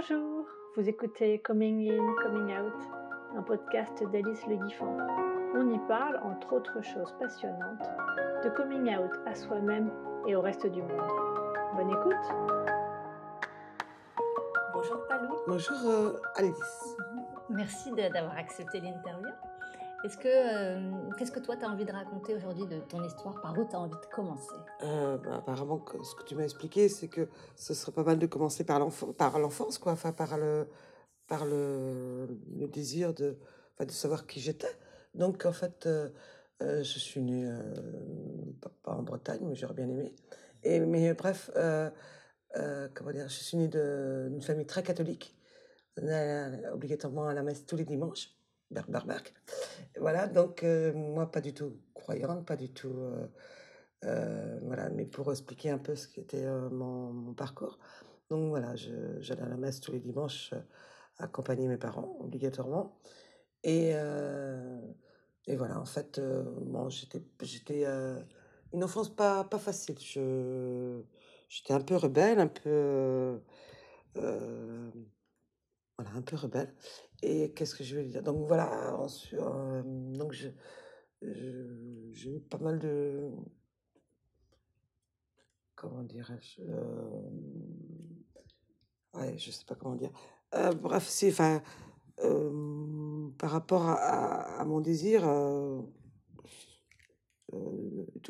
Bonjour, vous écoutez Coming In, Coming Out, un podcast d'Alice Le Guiffant. On y parle, entre autres choses passionnantes, de coming out à soi-même et au reste du monde. Bonne écoute Bonjour Palou. Bonjour euh, Alice. Merci d'avoir accepté l'interview. Est-ce que, euh, qu'est-ce que toi tu as envie de raconter aujourd'hui de ton histoire? Par où tu as envie de commencer? Euh, bah, apparemment, ce que tu m'as expliqué, c'est que ce serait pas mal de commencer par l'enfance, quoi. Enfin, par le, par le, désir de, enfin, de savoir qui j'étais. Donc, en fait, euh, je suis née, pas, en Bretagne, mais j'aurais bien aimé. Et, mais bref, comment dire, je suis née d'une famille très catholique. Obligatoirement à la messe tous les dimanches. Berk. Voilà, donc euh, moi, pas du tout croyante, pas du tout. euh, euh, voilà, mais pour expliquer un peu ce qui était mon, parcours. Donc voilà, j'allais à la messe tous les dimanches, accompagner mes parents, obligatoirement. Et, et voilà, en fait, bon, j'étais, une enfance pas, pas facile. J'étais un peu rebelle, un peu. Voilà, un peu rebelle. Et qu'est-ce que je vais dire? Donc voilà, ensuite, euh, donc j'ai eu pas mal de. Comment dirais-je euh, Ouais, je sais pas comment dire. Euh, bref, c'est. Enfin, par rapport à, à- mon désir,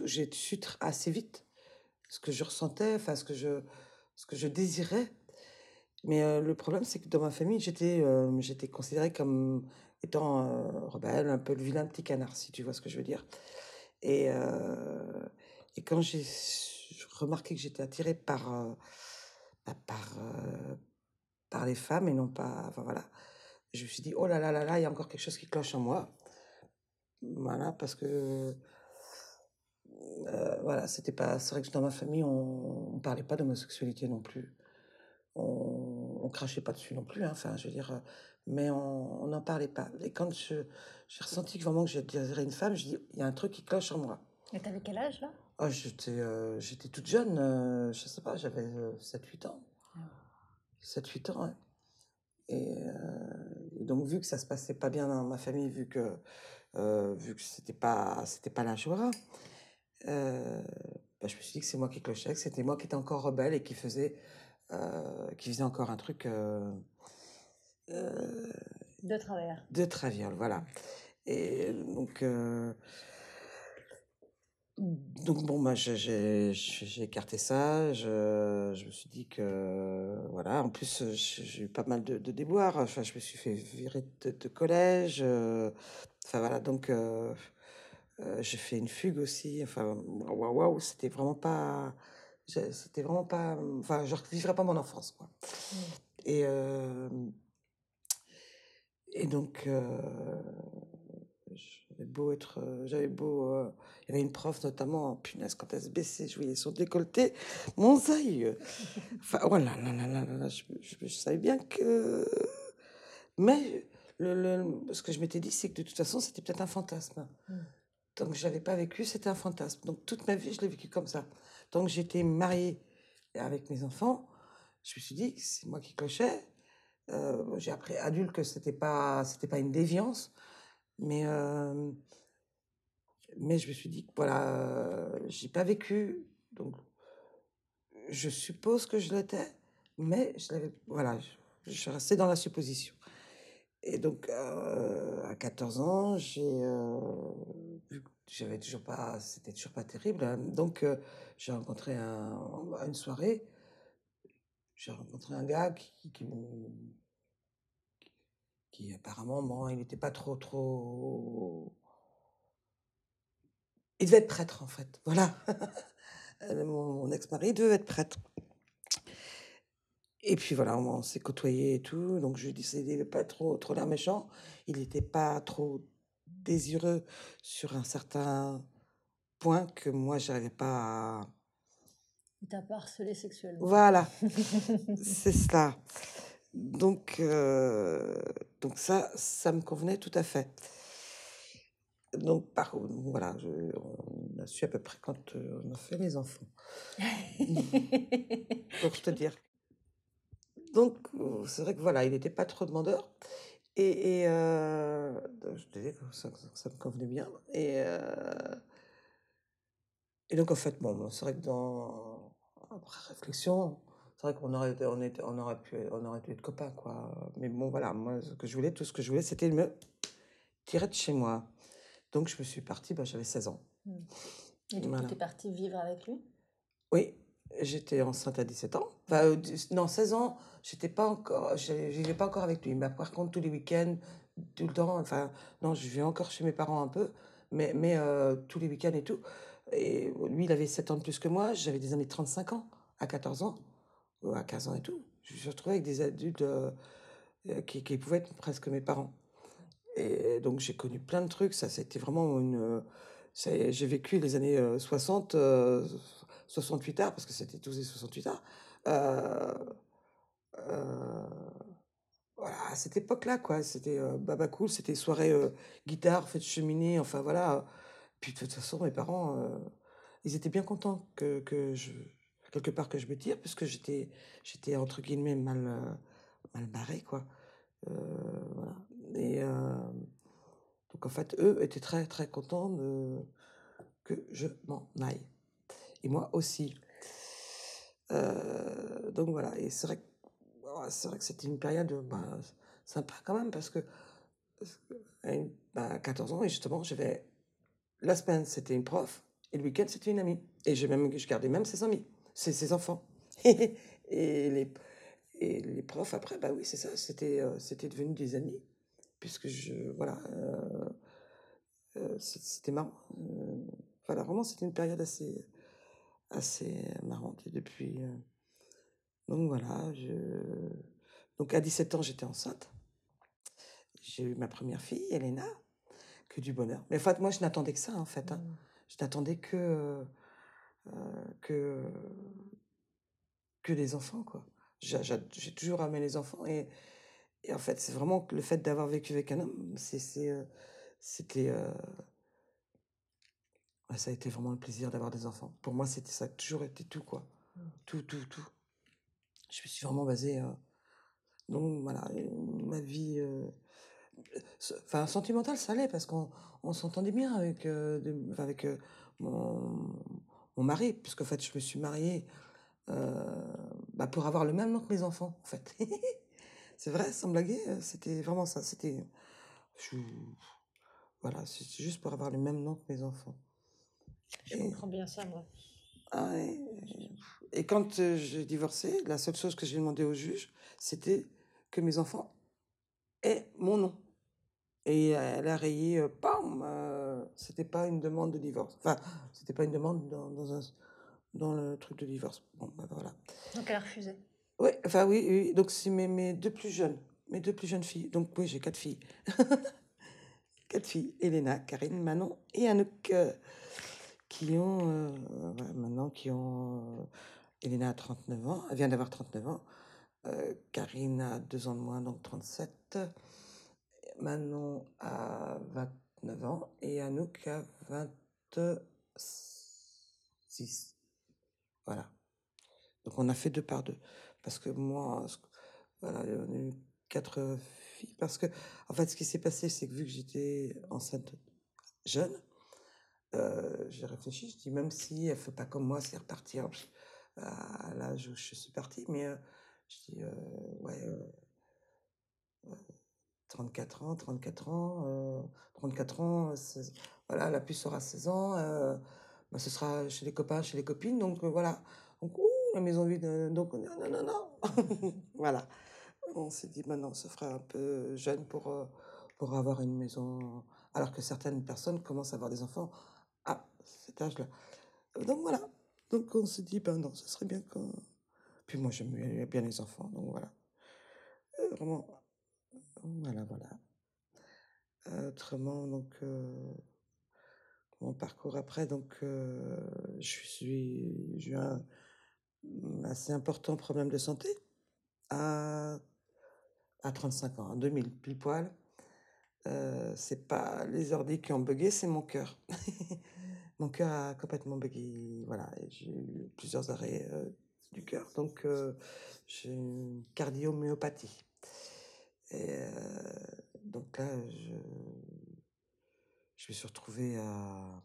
j'ai su assez vite ce que je ressentais, enfin, ce que je, ce que je désirais. Mais le problème, c'est que dans ma famille, j'étais considérée comme étant rebelle, un peu le vilain petit canard, si tu vois ce que je veux dire. Et, et quand j'ai remarqué que j'étais attirée par, bah, par, par les femmes et non pas. Enfin voilà, je me suis dit, oh là là là là, il y a encore quelque chose qui cloche en moi. Voilà, parce que. voilà, c'était pas. C'est vrai que dans ma famille, on ne parlait pas d'homosexualité non plus on, on crachait pas dessus non plus, hein, enfin, je veux dire, euh, mais on n'en parlait pas. Et quand j'ai ressenti que vraiment que je désirais une femme, je dis, il y a un truc qui cloche en moi. Et t'avais quel âge là? Oh, j'étais, euh, j'étais toute jeune, euh, je sais pas, j'avais 7-8 ans. 7-8 ans, ouais. Et, euh, et donc, vu que ça se passait pas bien dans ma famille, vu que, euh, vu que c'était pas, pas la joie, euh, bah, je me suis dit que c'est moi qui clochais, que c'était moi qui étais encore rebelle et qui faisait, euh, qui faisait encore un truc euh, euh, De travers. de traviole, voilà. Et donc, euh, donc bon, moi, j'ai écarté ça. Je, je me suis dit que, voilà, en plus, euh, j'ai eu pas mal de, de déboires. Enfin, je me suis fait virer de, de collège. euh, Enfin, voilà, donc, euh, euh, j'ai fait une fugue aussi. Enfin, waouh, waouh, c'était vraiment pas. C'était vraiment pas. Enfin, je ne revivrai pas mon enfance, quoi. Et, euh, et donc, euh, j'avais beau être, j'avais beau, euh, il y avait une prof notamment, punaise, quand elle se baissait, je voyais son décolleté, mon zaï. Enfin, oh là là là là je, je- je savais bien que. Mais le, le- ce que je m'étais dit, c'est que de toute façon, c'était peut-être un fantasme. Mm. Tant que je l'avais pas vécu, c'était un fantasme. Donc toute ma vie, je l'ai vécu comme ça. Tant que j'étais mariée avec mes enfants, je me suis dit que c'est moi qui clochais. Euh, j'ai appris adulte que c'était pas c'était pas une déviance, mais euh, mais je me suis dit que voilà, euh, j'ai pas vécu, donc je suppose que je l'étais, mais je l'avais voilà, je, je restée dans la supposition. Et donc euh, à 14 ans, j'ai euh, j'avais toujours pas, c'était toujours pas terrible, hein, donc euh, j'ai rencontré un, à une soirée, j'ai rencontré un gars qui, qui, qui apparemment, bon, il n'était pas trop, trop. Il devait être prêtre, en fait. Voilà. Mon, mon ex-mari devait être prêtre. Et puis voilà, on, s'est côtoyés et tout. Donc je il n'était pas trop, trop l'air méchant. Il n'était pas trop désireux sur un certain point que moi, j'arrivais pas à. Il t'a pas harcelé sexuellement. Voilà, c'est cela. Donc, euh, donc ça, ça me convenait tout à fait. Donc, par contre, voilà, je, on a su à peu près quand euh, on a fait les enfants. Pour te dire. Donc, euh, c'est vrai que voilà, il n'était pas trop demandeur. Et, et euh, je disais que ça, ça me convenait bien. Et, euh, et donc, en fait, bon, c'est vrai que dans. Après réflexion, c'est vrai qu'on aurait, on était, on aurait pu, on aurait pu être copains, quoi. Mais bon, voilà, moi, ce que je voulais, tout ce que je voulais, c'était me tirer de chez moi. Donc, je me suis partie, bah, j'avais 16 ans. Et du coup, Voilà. tu es partie vivre avec lui? Oui, j'étais enceinte à 17 ans. Enfin, euh, non, 16 ans, j'étais pas encore, vivais pas encore avec lui. Mais par contre, tous les week-ends, tout le temps, enfin, non, je vivais encore chez mes parents un peu, mais, mais euh, tous les week-ends et tout. Et lui, il avait 7 ans de plus que moi, j'avais des amis de 35 ans, à 14 ans, ou à 15 ans et tout. Je me retrouvée avec des adultes euh, euh, qui, pouvaient être presque mes parents. Et donc, j'ai connu plein de trucs, ça, c'était vraiment une. euh, J'ai vécu les années euh, 60, euh, 68 tard, parce que c'était tous les 68 tard. Euh, euh, voilà, à cette époque-là, quoi. C'était euh, baba cool, c'était soirée euh, guitare, fête cheminée, enfin voilà. Puis de toute façon, mes parents, ils étaient bien contents que, que je, quelque part que je me tire, puisque j'étais, j'étais entre guillemets mal, mal barré, quoi. Voilà. Et donc en fait, eux étaient très très contents que je m'en aille. Et moi aussi. Euh, donc voilà, et c'est vrai, vrai que c'était une période bah, sympa quand même, parce que à une- bah, à 14 ans, et justement, j'avais la semaine, c'était une prof, et le week-end, c'était une amie. Et j'ai même, je gardais même ses amis, ses, ses enfants. et, les, et les profs, après, bah oui, c'est ça, c'était euh, devenu des amis, puisque je, voilà, euh, c'était marrant. Voilà, vraiment, c'était une période assez, assez marrante. Et depuis. euh, donc voilà, je... donc à 17 ans, j'étais enceinte. J'ai eu ma première fille, Elena, que du bonheur. Mais en fait, moi, je n'attendais que ça, en fait. hein. Mm. Je n'attendais que, euh, que, que les enfants, quoi. J'a- j'a- J'ai toujours aimé les enfants. Et, et en fait, c'est vraiment le fait d'avoir vécu avec un homme, euh, c'était. euh, ça a été vraiment le plaisir d'avoir des enfants. Pour moi, c'était ça a toujours été tout, quoi. Mm. Tout, tout, tout. Je me suis vraiment basée. euh, donc voilà, euh, ma vie. euh, Enfin, sentimentale, ça allait parce qu'on on s'entendait bien avec, euh, de- avec mon, mon mari, puisque en fait, je me suis mariée bah, pour avoir le même nom que mes enfants, en fait. c'est vrai, sans blaguer, c'était vraiment ça. C'était. je- Voilà, c'est juste pour avoir le même nom que mes enfants. Je comprends bien ça, moi. Ah, et, et quand euh, j'ai divorcé, la seule chose que j'ai demandé au juge, c'était que mes enfants aient mon nom. Et elle a rayé, euh, pam, euh, c'était pas une demande de divorce. Enfin, c'était pas une demande dans, dans, un, dans le truc de divorce. Bon, bah voilà. Donc elle a refusé. Oui, enfin oui, oui. Donc c'est mes, mes deux plus jeunes, mes deux plus jeunes filles. Donc oui, j'ai quatre filles. quatre filles, Elena, Karine, Manon et Anouk, euh, qui ont, euh, maintenant, qui ont, euh, Elena a 39 ans, elle vient d'avoir 39 ans. Euh, Karine a deux ans de moins, donc 37. Manon a 29 ans et Anouk a 26. Voilà. Donc on a fait deux par deux. Parce que moi, on a eu quatre filles. Parce que, en fait, ce qui s'est passé, c'est que vu que j'étais enceinte jeune, euh, j'ai réfléchi, je dis, même si elle fait pas comme moi, c'est repartir à l'âge où je suis partie, mais euh, je dis, euh, ouais, euh, euh, 34 ans, 34 ans, euh, 34 ans, 16 voilà, la puce aura 16 ans, bah, ce sera chez les copains, chez les copines, donc voilà. Donc, ouh, la maison vide, donc non, non, non, non. voilà. On s'est dit, maintenant, ça fera un peu jeune pour, pour avoir une maison, alors que certaines personnes commencent à avoir des enfants cet âge-là. Euh, Donc voilà. Donc on s'est dit, ben non, ce serait bien que... Puis moi, j'aime bien les enfants, donc voilà. Euh, vraiment, voilà, voilà. Autrement, donc, euh, mon parcours après, donc, je suis, j'ai eu un assez important problème de santé à, à 35 ans, en 2000, pile poil. Euh, c'est pas les ordi qui ont bugué, c'est mon cœur. mon cœur a complètement bugué, voilà. J'ai eu plusieurs arrêts euh, du cœur. Donc, euh, j'ai une cardiomyopathie. Et euh, donc là, je, me suis retrouvé à.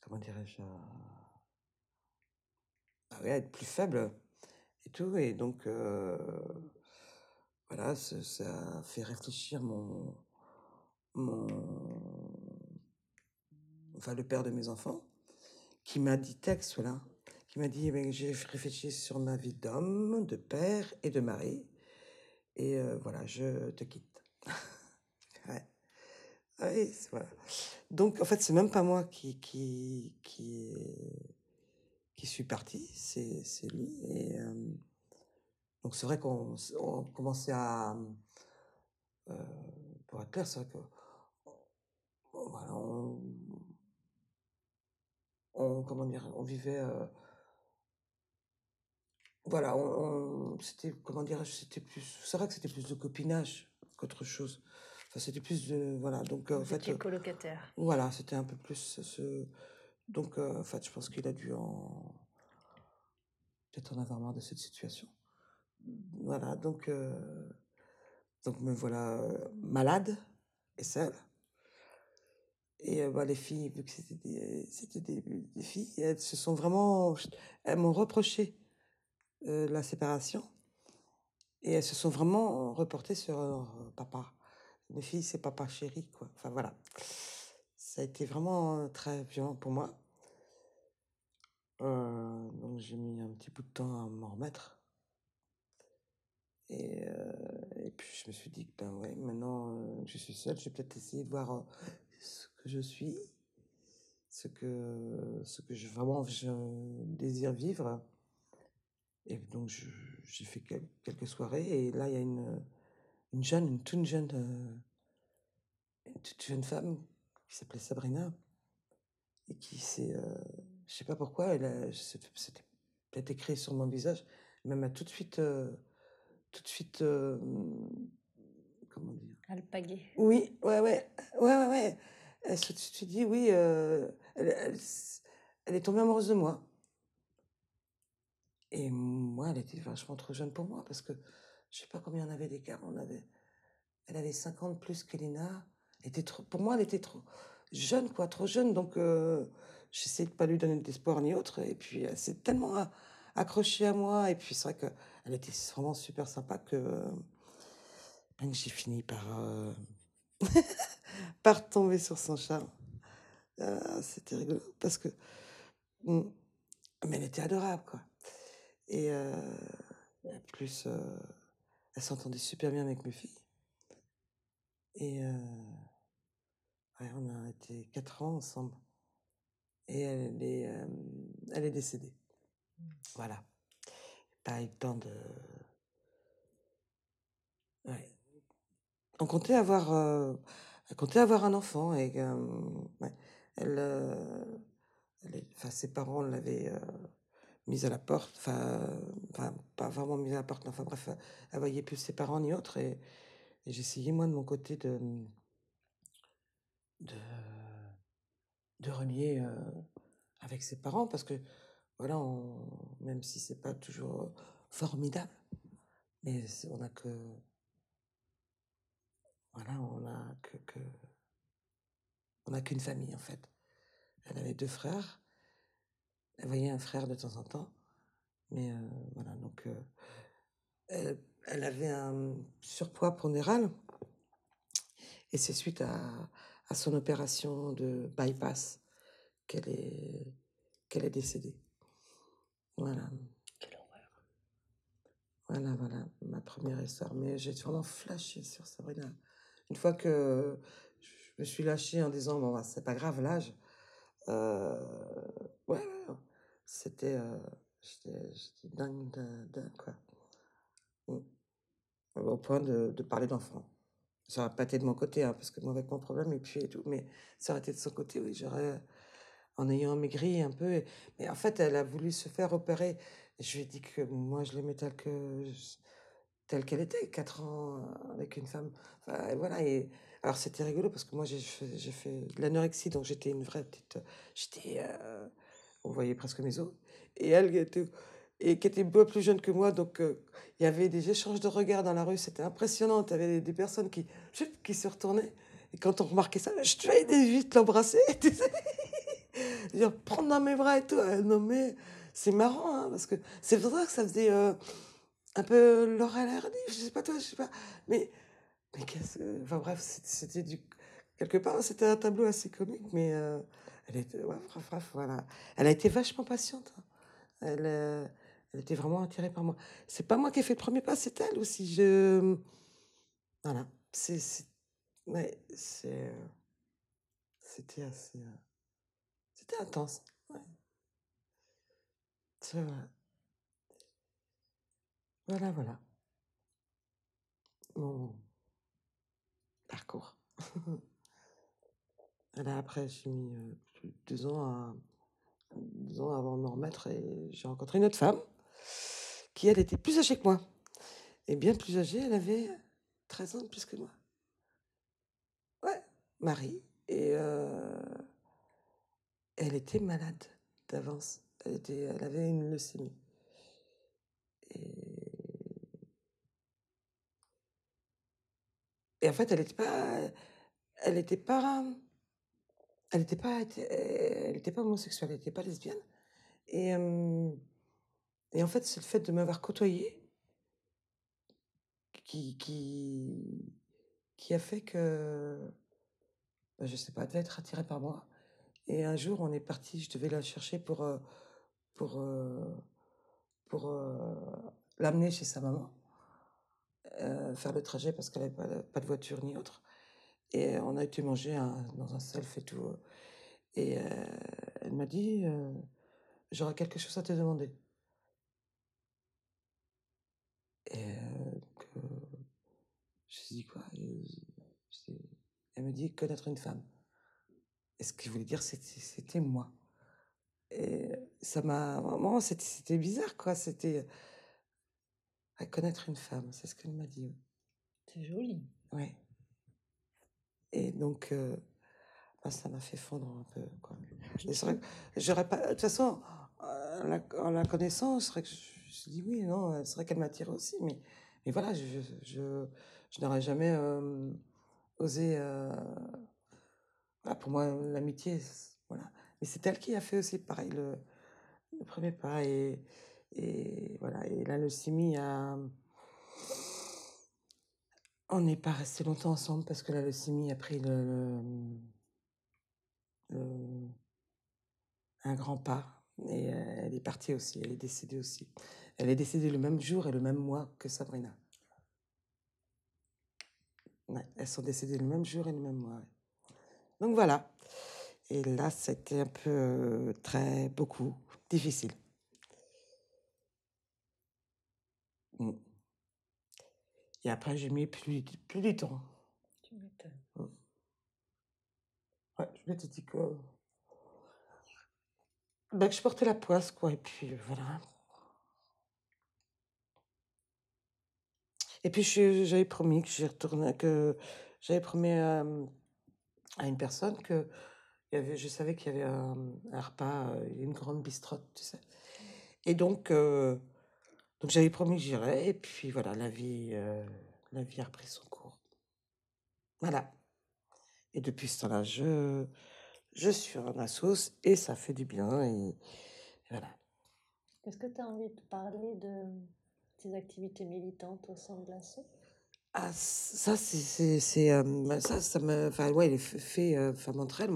Comment dirais-je à, ouais, à être plus faible et tout. Et donc, voilà, ça, a fait réfléchir mon. Enfin, le père de mes enfants, qui m'a dit texte, là, qui m'a dit eh j'ai réfléchi sur ma vie d'homme, de père et de mari. Et euh, voilà, je te quitte. ouais. Voilà. Donc, en fait, c'est même pas moi qui, qui, qui, qui suis partie, c'est c'est lui. Et, euh, donc, c'est vrai qu'on on commençait à. euh, pour être clair, c'est vrai que. Voilà, on, on- comment dire, on vivait. euh, voilà, on, on- c'était, comment dirais-je, c'était plus. C'est vrai que c'était plus de copinage qu'autre chose. Enfin, c'était plus de. Voilà, donc, euh, en fait. euh, colocataire. Voilà, c'était un peu plus ce. Donc, euh, en fait, je pense qu'il a dû en. Peut-être en avoir marre de cette situation. Voilà, donc. euh, Donc, me voilà malade et seule. Et euh, bah, les filles, vu que c'était des, des, filles, elles se sont vraiment. Elles m'ont reproché euh, la séparation. Et elles se sont vraiment reportées sur euh, papa. Les filles, c'est papa chéri, quoi. Enfin, voilà. Ça a été vraiment euh, très violent pour moi. Donc j'ai mis un petit bout de temps à m'en remettre. Et, et puis je me suis dit que ben ouais, maintenant je suis seule, je vais peut-être essayer de voir que je suis, ce que, ce que je, vraiment je désire vivre. Et donc j'ai fait quel- quelques soirées et là il y a une, une jeune, une toute jeune, euh, une toute jeune femme qui s'appelait Sabrina et qui s'est, euh, je sais pas pourquoi, elle a, c'était c'était peut-être écrit sur mon visage, mais elle m'a tout de suite, euh, tout de suite, euh, comment dire? Alpagué. Oui, ouais, ouais, ouais, ouais, ouais. De suite dit oui, euh, elle, est tombée amoureuse de moi? Et moi, elle était vachement trop jeune pour moi parce que je sais pas combien on avait d'écart. On elle avait 50 plus qu'Elena. Elle était trop, pour moi, elle était trop jeune, quoi, trop jeune. Donc, euh, j'essayais de pas lui donner d'espoir ni autre. Et puis, elle s'est tellement accrochée à moi. Et puis, c'est vrai qu'elle était vraiment super sympa que, euh, que j'ai fini par, par tomber sur son charme. Ah, C'était rigolo parce que, mm, mais elle était adorable, quoi. Et euh, plus, euh, elle s'entendait super bien avec mes filles. Et euh, on a été quatre ans ensemble. Et elle est, euh, elle est décédée. Voilà. Pas eu le temps de. Ouais. Comptait avoir, euh, elle comptait avoir un enfant et euh, elle, euh, enfin, ses parents l'avaient euh, mise à la porte, enfin, euh, enfin, pas vraiment mise à la porte, mais enfin bref, elle voyait plus ses parents ni autre et, j'essayais moi de mon côté de de, de relier euh, avec ses parents parce que voilà, même si c'est pas toujours formidable, mais on a que voilà, on a que, que on a qu'une famille en fait. Elle avait deux frères, elle voyait un frère de temps en temps, mais euh, voilà donc euh, elle, elle avait un surpoids pondéral et c'est suite à, à son opération de bypass qu'elle est qu'elle est décédée. Voilà. Quelle horreur. Voilà, voilà, ma première histoire. Mais j'ai vraiment flashé sur Sabrina. Une fois que je me suis lâchée en disant, bon, bah, c'est pas grave, l'âge. euh, ouais, c'était euh, j'étais dingue, dingue, quoi. Mm. Au point de, de parler d'enfant. Ça n'aurait pas été de mon côté, hein, parce que moi, avec mon problème, et puis et tout, mais ça aurait été de son côté, oui, j'aurais, en ayant maigri un peu. mais en fait, elle a voulu se faire opérer. Je lui ai dit que moi, je l'aimais telle que je- telle qu'elle était, quatre ans euh, avec une femme. Voilà. Et alors, c'était rigolo parce que moi, j'ai fait, j'ai fait de l'anorexie, donc j'étais une vraie petite. J'étais. euh, on voyait presque mes os. Et elle, était. et qui était beaucoup plus jeune que moi. Donc, euh, il y avait des échanges de regards dans la rue, c'était impressionnant. Il y avait des personnes qui, qui se retournaient. Et quand on remarquait ça, je devais vite l'embrasser. Dire, prendre dans mes bras et tout. Euh, non, mais c'est marrant, hein, parce que c'est vrai que ça faisait euh, un peu Laurel Hardy, je sais pas toi, je sais pas. Mais, mais qu'est-ce que. Enfin bref, c'était du. Quelque part, c'était un tableau assez comique, mais euh, elle, était, ouais, voilà. elle a été vachement patiente. Hein. Elle, elle était vraiment attirée par moi. C'est pas moi qui ai fait le premier pas, c'est elle aussi. Je. Voilà. C'est. Ouais, c'est. C'était assez. C'était intense. Ouais. C'est vrai. Voilà, voilà. Mon parcours. Là, après, j'ai mis euh, deux ans, deux ans avant de me remettre et j'ai rencontré une autre femme qui, elle, était plus âgée que moi. Et bien plus âgée, elle avait 13 ans de plus que moi. Ouais, Marie. Et euh, elle était malade d'avance. Elle, elle avait une leucémie. Et, et en fait, elle n'était pas. Elle n'était pas. Elle n'était pas, elle pas homosexuelle, elle n'était pas lesbienne. Et, et en fait, c'est le fait de m'avoir côtoyée qui, qui, qui a fait que, ben, je sais pas, elle être attirée par moi. Et un jour, on est parti, je devais la chercher pour, pour, pour l'amener chez sa maman, faire le trajet parce qu'elle n'avait pas, de voiture ni autre. Et on a été manger dans un self et tout. Et elle m'a dit, j'aurais quelque chose à te demander. Et je dit quoi Elle me dit connaître une femme. Et ce qu'il voulait dire, c'était moi. Et ça m'a vraiment, c'était bizarre, quoi. C'était à connaître une femme, c'est ce qu'elle m'a dit. C'est joli. Ouais. Et donc, euh, bah, ça m'a fait fondre un peu. Quoi. j'aurais pas. De toute façon, en la, connaissant, c'est vrai que je, me suis dit oui, non, c'est vrai qu'elle m'attire aussi, mais, mais voilà, je, je, je n'aurais jamais euh, osé. Euh, pour moi, l'amitié, voilà. Mais c'est elle qui a fait aussi pareil le, le premier pas et, et voilà. Et la leucémie a on n'est pas resté longtemps ensemble parce que la leucémie a pris le, un grand pas. Et euh, elle est partie aussi, elle est décédée aussi. Elle est décédée le même jour et le même mois que Sabrina. elles sont décédées le même jour et le même mois. Donc voilà. Et là, c'était un peu euh, très, beaucoup, difficile. Mmh. Et après, j'ai mis plus, plus du temps. Tu m'étonnes. Mmh. Ouais, je m'étais dit que. Ben, que je portais la poisse, quoi. Et puis, voilà. Et puis, j'avais promis que j'ai retourné, que j'avais promis à, une personne que y avait, je savais qu'il y avait un, repas, une grande bistrotte, tu sais. Et donc, euh, donc j'avais promis que j'irais. Et puis, voilà, la vie, euh, la vie a repris son cours. Voilà. Et depuis ce temps-là, je, je suis en assos et ça fait du bien. Et, voilà. Est-ce que tu as envie de parler de tes activités militantes au sein de l'asso? Ah, ça, c'est. c'est euh, ça, ça m'a. Enfin, ouais, les faits euh, femmes entre elles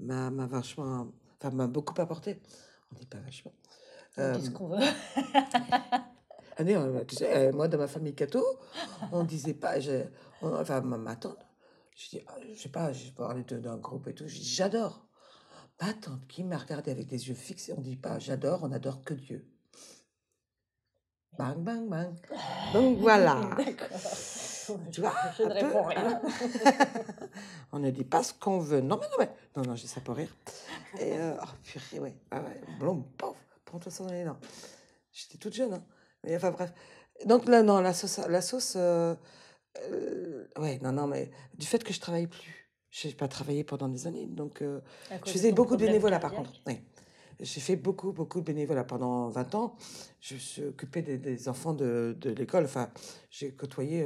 m'a vachement. Enfin, m'a beaucoup apporté. On dit pas vachement. On dit ce euh, qu'on veut. ah, tu sais, moi, dans ma famille catho, on disait pas. Je, enfin, ma tante, je dis, ah, je sais pas, je parlais d'un groupe et tout. Je dis, j'adore. Ma tante qui m'a regardé avec des yeux fixés, on dit pas j'adore, on adore que Dieu. Bang, bang, bang. Donc voilà. Tu vois Je ne réponds rien. on ne dit pas ce qu'on veut. Non, mais non, mais. Non, non, j'ai ça pour rire. Et, euh, oh, purée, ouais. Ah ouais. Blom, pof, prends-toi ça dans les dents. J'étais toute jeune, hein. Mais enfin, bref. Donc là, non, la sauce. La sauce euh, euh, ouais, non, non, mais du fait que je travaille plus, je n'ai pas travaillé pendant des années, donc euh, je faisais beaucoup de bénévolat par contre. j'ai fait beaucoup, beaucoup de bénévolat. Pendant 20 ans, je me suis occupée des, des enfants de, de l'école. Enfin, j'ai côtoyé,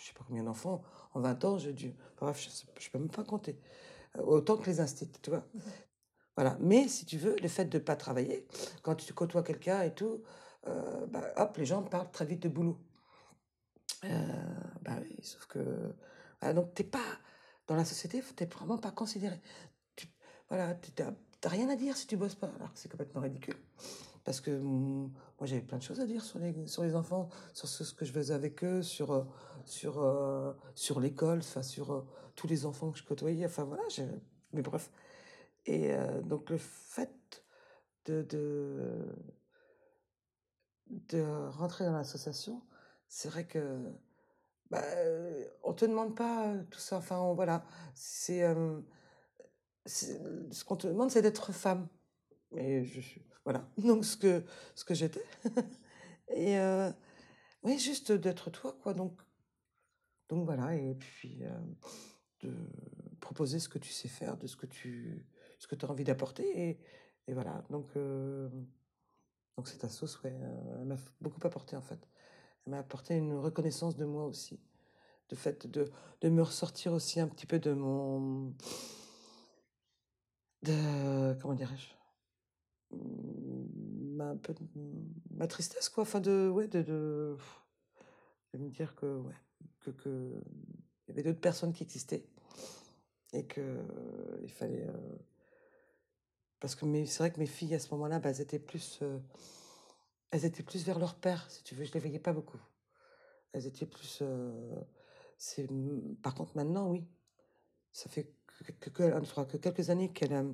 je sais pas combien d'enfants. En 20 ans, j'ai dû. Bref, je ne peux même pas compter. Autant que les instituts, tu vois. Voilà. Mais si tu veux, le fait de ne pas travailler, quand tu côtoies quelqu'un et tout, euh, bah, hop, les gens parlent très vite de boulot. Euh, bah sauf que. Voilà, donc, tu n'es pas. Dans la société, tu n'es vraiment pas considéré. Tu, voilà, rien à dire si tu bosses pas. Alors que c'est complètement ridicule. Parce que moi, j'avais plein de choses à dire sur les, sur les enfants, sur ce, que je faisais avec eux, sur, euh, sur, sur l'école, enfin, sur tous les enfants que je côtoyais. Enfin, voilà, mais bref. Et donc, le fait de, de, de rentrer dans l'association, c'est vrai que bah, on te demande pas tout ça. Enfin, voilà, c'est ce qu'on te demande, c'est d'être femme. Et voilà, donc ce que ce que j'étais. Et oui, juste d'être toi, quoi. Donc donc voilà, et puis de proposer ce que tu sais faire, de ce que tu ce que tu as envie d'apporter, et, et voilà. Donc euh, donc c'est ta sauce, ouais, elle m'a beaucoup apporté en fait. Elle m'a apporté une reconnaissance de moi aussi. De fait de, de me ressortir aussi un petit peu de mon. de. comment dirais-je ma, un peu ma tristesse, quoi. Enfin, de. Ouais, de. de, de me dire que. Ouais, que. que il y avait d'autres personnes qui existaient. Et que. euh, il fallait. euh, parce que c'est vrai que mes filles, à ce moment-là, bah, elles étaient plus. euh, elles étaient plus vers leur père, si tu veux. Je les voyais pas beaucoup. Elles étaient plus. euh, par contre, maintenant, oui. Ça fait que, quelques années qu'elles, euh,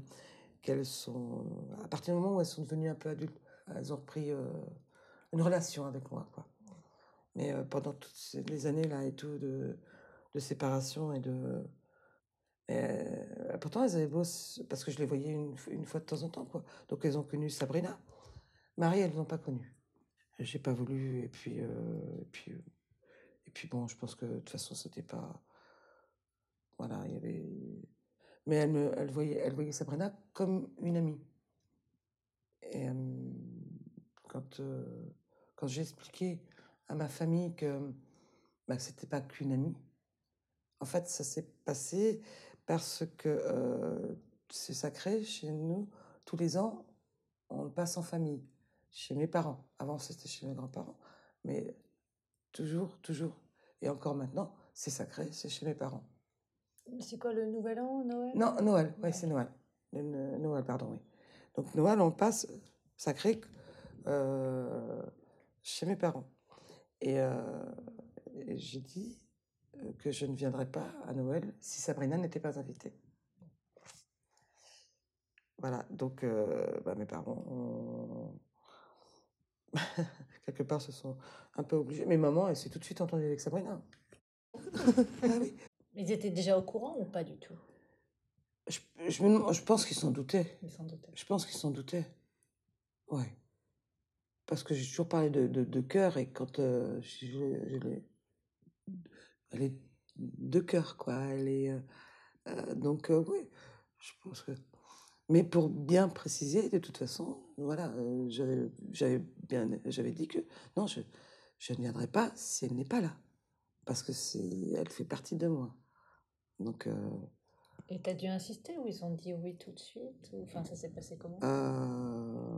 qu'elles sont. À partir du moment où elles sont devenues un peu adultes, elles ont repris euh, une relation avec moi, quoi. Mais pendant toutes ces, les années là et tout de, de séparation et de. Euh, pourtant, elles avaient beau. Parce que je les voyais une, une fois de temps en temps, quoi. Donc, elles ont connu Sabrina. Marie, elles l'ont pas connue. J'ai pas voulu, et puis. euh, et puis euh, et puis bon, je pense que de toute façon, c'était pas. Voilà, il y avait. Mais elle, me, elle, voyait, elle voyait Sabrina comme une amie. Et quand, quand j'ai expliqué à ma famille que, bah, c'était pas qu'une amie, en fait, ça s'est passé parce que euh, c'est sacré chez nous. Tous les ans, on le passe en famille, chez mes parents. Avant, c'était chez mes grands-parents. Mais toujours, toujours, et encore maintenant, c'est sacré, c'est chez mes parents. C'est quoi le nouvel an, Noël? Non, Noël, oui, c'est Noël. Le- le- Noël, pardon, oui. Donc Noël, on le passe sacré euh, chez mes parents. Et, euh, et j'ai dit que je ne viendrais pas à Noël si Sabrina n'était pas invitée. Voilà, donc euh, bah, mes parents, ont- quelque part, se sont un peu obligés. Mais maman, elle s'est tout de suite entendue avec Sabrina. ah oui. Ils étaient déjà au courant ou pas du tout? Je, je, me demande- je pense qu'ils s'en doutaient. Ils s'en doutaient. Je pense qu'ils s'en doutaient. Ouais. Parce que j'ai toujours parlé de, de, de cœur et quand euh, je, je, je l'ai- Elle est de cœur, quoi. Elle est. euh, euh, donc, euh, oui, je pense que. Mais pour bien préciser, de toute façon, voilà, euh, j'avais j'avais bien j'avais dit que non, je, je ne viendrai pas si elle n'est pas là. Parce que c'est elle fait partie de moi. Donc. Et t'as dû insister ou ils ont dit oui tout de suite ou... Enfin, ça s'est passé comment?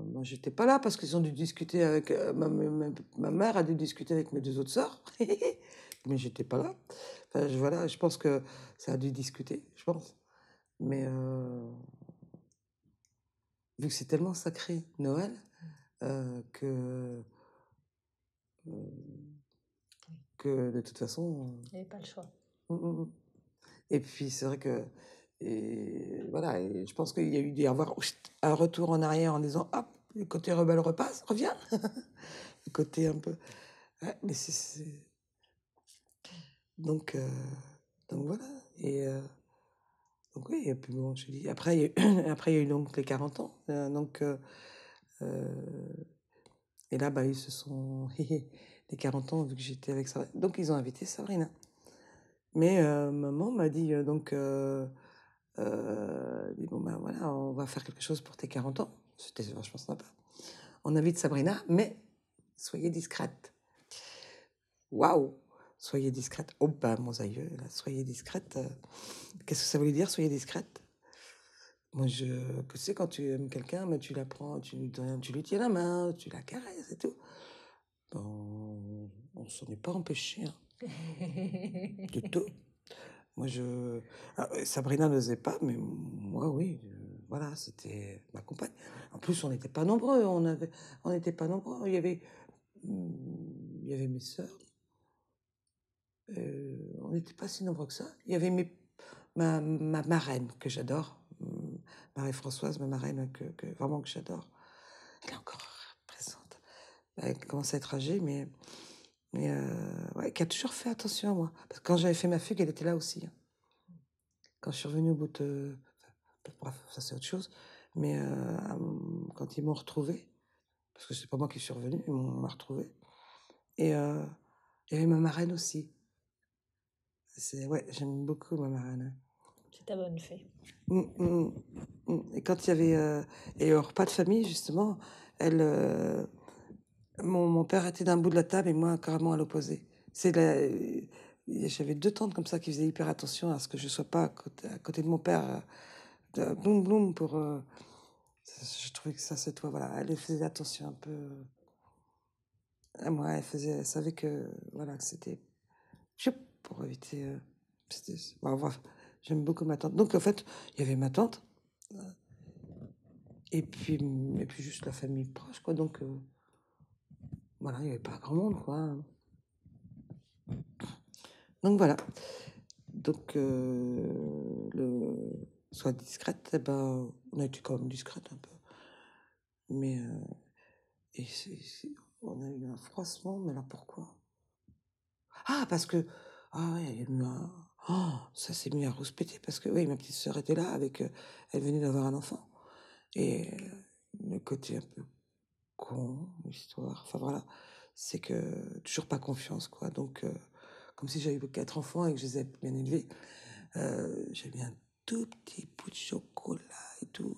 Moi, j'étais pas là parce qu'ils ont dû discuter avec. ma, ma, ma mère a dû discuter avec mes deux autres sœurs, mais j'étais pas là. Enfin, je, voilà, je pense que ça a dû discuter, je pense. Mais euh, vu que c'est tellement sacré, Noël, euh, que. euh, que de toute façon. Il n'y avait pas le choix. Mm, mm, mm. Et puis c'est vrai que et voilà, et je pense qu'il y a eu dû y avoir un retour en arrière en disant hop, le côté rebelle repasse, revient. le côté un peu. Ouais, mais c'est. Donc, euh, donc voilà. Et euh, donc oui, puis bon, je dis. Après, il y a eu, après, il y a eu donc les 40 ans. euh, donc. et là, bah, ils se sont. les 40 ans, vu que j'étais avec Sabrina. Donc, ils ont invité Sabrina. Mais maman m'a dit donc, bon ben voilà, on va faire quelque chose pour tes 40 ans. C'était vachement sympa. On invite Sabrina, mais soyez discrète. Waouh Soyez discrète. Oh, bah, mon aïeux, là, soyez discrète. euh, Qu'est-ce que ça veut dire, soyez discrète Moi, je. Tu sais, quand tu aimes quelqu'un, mais tu la prends, tu lui, donnes- tu lui tiens la main, tu la caresses et tout. Bon, on s'en est pas empêché, hein, du tout. Moi, je. Ah, Sabrina ne faisait pas, mais moi, oui. euh, Voilà, c'était ma compagne. En plus, on n'était pas nombreux. On avait, on n'était pas nombreux. Il y avait, hmm, il y avait mes sœurs. Euh, on n'était pas si nombreux que ça. Il y avait ma, ma marraine que j'adore, hum, Marie-Françoise, ma marraine que, vraiment que j'adore. Elle est encore présente. Elle commence à être âgée, mais, mais euh, ouais, qui a toujours fait attention à moi. Parce que quand j'avais fait ma fugue, elle était là aussi. hein. Quand je suis revenue au bout de, bref, ça c'est autre chose. Mais euh, quand ils m'ont retrouvée, parce que c'est pas moi qui suis revenue, ils m'ont retrouvée. Et il y avait ma marraine aussi. C'est ouais, j'aime beaucoup ma marraine. C'est ta bonne fée. Mm, mm, mm. Et quand il y avait euh, et au repas de famille justement, elle, euh, mon, mon père était d'un bout de la table et moi carrément à l'opposé. C'est euh, j'avais deux tantes comme ça qui faisaient hyper attention à ce que je sois pas à côté, à côté de mon père. de boum boum pour. euh, je trouvais que ça c'est toi voilà. Elle faisait attention un peu à moi. Elle faisait, elle savait que voilà que c'était pour éviter. euh, bon, j'aime beaucoup ma tante. Donc en fait, il y avait ma tante. euh, Et puis, et puis juste la famille proche, quoi. Donc, euh, voilà, il n'y avait pas grand monde, quoi. Donc voilà. Donc, le, soit discrète, eh ben, on a été quand même discrète un peu. Mais, et on a eu un froissement, mais alors pourquoi? Ah, parce que, ah ouais, il y a eu un- oh, ça s'est mis à rouspéter, parce que, oui, ma petite sœur était là, avec, euh, elle venait d'avoir un enfant. Et euh, le côté un peu con, l'histoire, enfin voilà, c'est que toujours pas confiance, quoi. Donc, euh, comme si j'avais quatre enfants et que je les ai bien élevés, euh, j'ai mis un tout petit bout de chocolat et tout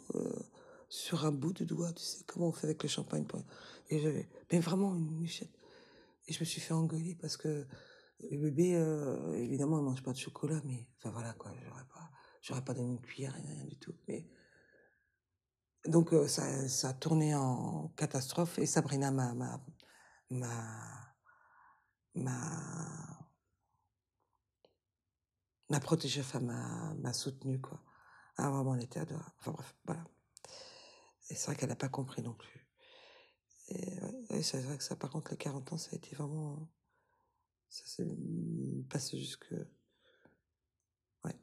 sur un bout de doigt, tu sais, comment on fait avec le champagne. pour- Et j'avais, mais vraiment une michette. Et je me suis fait engueuler parce que le bébé, euh, évidemment, il mange pas de chocolat, mais enfin voilà, quoi, j'aurais pas, j'aurais pas donné une cuillère, rien, du tout. Mais donc euh, ça, ça a tourné en catastrophe et Sabrina m'a m'a m'a m'a protégée, enfin m'a soutenue quoi. Ah vraiment, elle était adorable. Enfin bref, voilà. Et c'est vrai qu'elle n'a pas compris non plus. Et c'est vrai que ça, par contre, les 40 ans, ça a été vraiment, ça s'est passé jusque, ouais.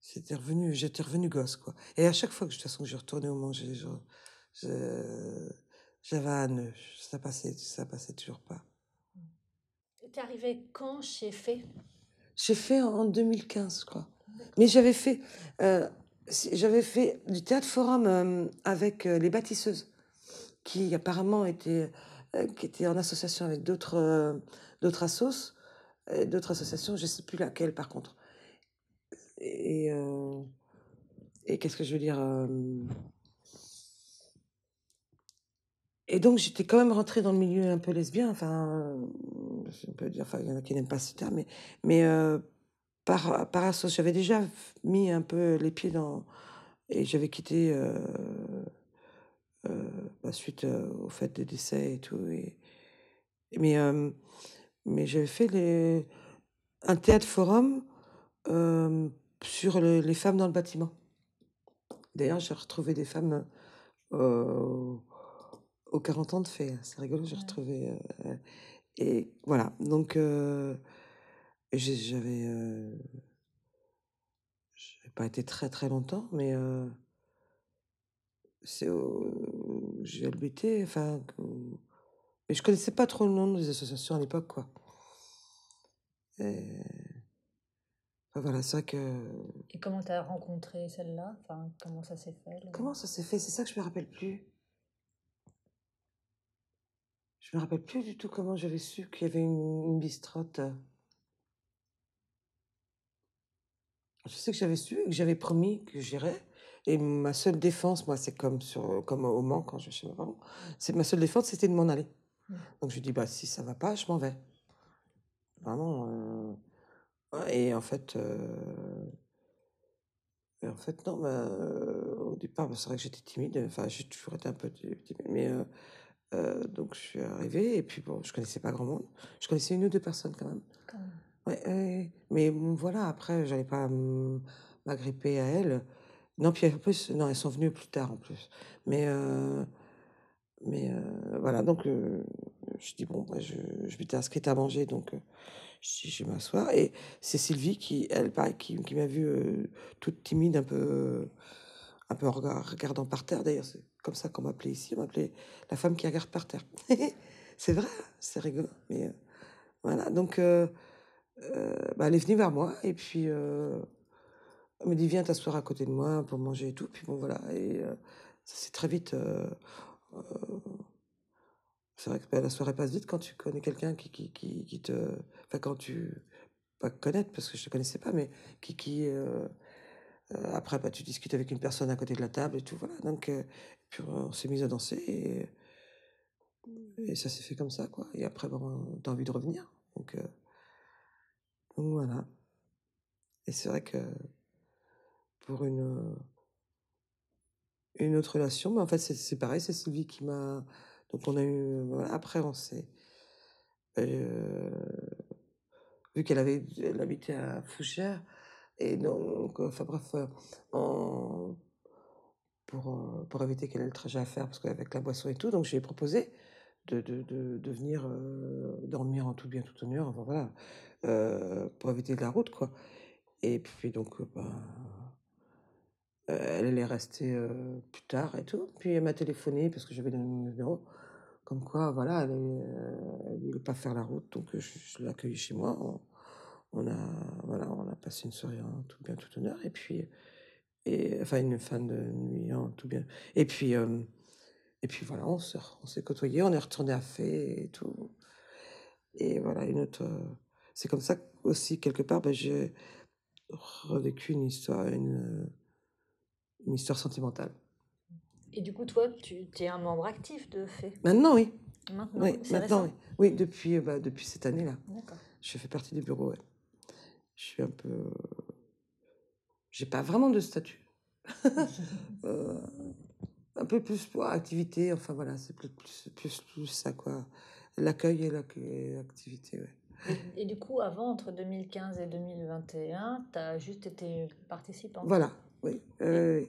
C'était revenu, j'étais revenu gosse quoi. Et à chaque fois que de toute façon que je retournais au manger, je, je- j'avais un nœud, ça passait, ça passait toujours pas. T'es arrivé quand chez Fée J'ai fait en en 2015, je crois. Mais j'avais fait, euh, j'avais fait du théâtre forum euh, avec euh, les bâtisseuses, qui apparemment étaient, qui étaient en association avec d'autres, euh, d'autres euh, associations, je ne sais plus laquelle par contre. Et, euh, qu'est-ce que je veux dire euh, Et donc j'étais quand même rentrée dans le milieu un peu lesbien, enfin, euh, je peux dire, enfin, il y en a qui n'aiment pas ce terme, mais, mais euh, par, par assos, j'avais déjà mis un peu les pieds dans. Et j'avais quitté euh, euh, suite euh, au fait des décès et tout. Et, mais mais j'avais fait les, un théâtre forum sur le- les femmes dans le bâtiment. D'ailleurs, j'ai retrouvé des femmes aux 40 ans de fait. C'est rigolo, j'ai retrouvé. euh, et voilà, donc euh, j'avais. Euh, j'ai pas été très très longtemps, mais c'est au GLBT, enfin. mais je connaissais pas trop le nom des associations à l'époque, quoi. Et, enfin, voilà, c'est vrai que. Et comment t'as rencontré celle-là? Enfin, comment ça s'est fait Comment ça s'est fait? C'est ça que je me rappelle plus. Je me rappelle plus du tout comment j'avais su qu'il y avait une, une bistrotte. Je sais que j'avais su et que j'avais promis que j'irais. Et ma seule défense, moi, c'est comme, sur, comme au Mans, quand je suis chez parents, c'est ma seule défense, c'était de m'en aller. Mm. Donc je dis, bah, si ça va pas, je m'en vais. Vraiment. euh, Et en fait, euh, et en fait, non, bah, euh, au départ, bah, c'est vrai que j'étais timide. Enfin, j'ai toujours été un peu ti- timide. Mais euh, euh, donc, je suis arrivée. Et puis, bon, je connaissais pas grand monde. Je connaissais une ou deux personnes quand même. Quand même. Ouais, ouais, ouais. mais voilà, après, j'allais pas m'agripper à elles. Non, puis en plus, non, elles sont venues plus tard en plus. Mais, euh, mais euh, voilà, donc euh, je dis, bon, moi, je, je m'étais inscrite à manger, donc je je vais m'asseoir. Et c'est Sylvie qui, elle, qui, qui m'a vue toute timide, un peu, un peu regardant par terre. D'ailleurs, c'est comme ça qu'on m'appelait ici, on m'appelait la femme qui regarde par terre. c'est vrai, c'est rigolo. Mais voilà, donc bah, elle est venue vers moi et puis elle me dit viens t'asseoir à côté de moi pour manger et tout. Puis bon voilà, et euh, ça très vite. euh, euh, c'est vrai que bah, la soirée passe vite quand tu connais quelqu'un qui, qui, qui, qui te. Enfin, quand tu. Pas connaître parce que je ne connaissais pas, mais qui. qui euh, après, bah, tu discutes avec une personne à côté de la table et tout, voilà. Donc, puis on s'est mis à danser et, et ça s'est fait comme ça, quoi. Et après, bon, t'as envie de revenir. Donc, donc voilà. Et c'est vrai que pour une, euh, une autre relation, mais en fait, c'est pareil, c'est Sylvie qui m'a. Donc, on a eu. Voilà, après, on s'est. euh, vu qu'elle avait elle habitait à Fougères, et donc, euh, enfin bref, on- pour, pour éviter qu'elle ait le trajet à faire, parce qu'avec la boisson et tout, donc je lui ai proposé de, de, de, de venir dormir en tout bien, tout honneur, enfin voilà, pour éviter de la route, quoi. Et puis donc, euh, elle, elle est restée euh, plus tard et tout. Puis elle m'a téléphoné parce que j'avais donné mon numéro. Comme quoi, voilà, elle ne voulait pas faire la route, donc euh, je, je l'ai accueillie chez moi. On, on a, voilà, on a passé une soirée en tout bien, tout honneur. Et puis, et, enfin, une fin de nuit en tout bien. Et puis, euh, et puis voilà, on s'est, on s'est côtoyés, on est retourné à Fé et tout. Et voilà, une autre. euh, c'est comme ça aussi, quelque part, ben, j'ai revécu une histoire, une, une histoire sentimentale. Et du coup, toi, tu es un membre actif de FE Maintenant, oui. Maintenant, oui, maintenant, oui. Oui, depuis, euh, bah, depuis cette année-là. Je fais partie du bureau, ouais. Je suis un peu. J'ai pas vraiment de statut. Euh, un peu plus pour activité, enfin voilà, c'est plus, plus, plus, plus ça, quoi. L'accueil et l'accueil et l'activité, ouais. Et, et du coup, avant, entre 2015 et 2021, tu as juste été participante? Voilà, oui. euh.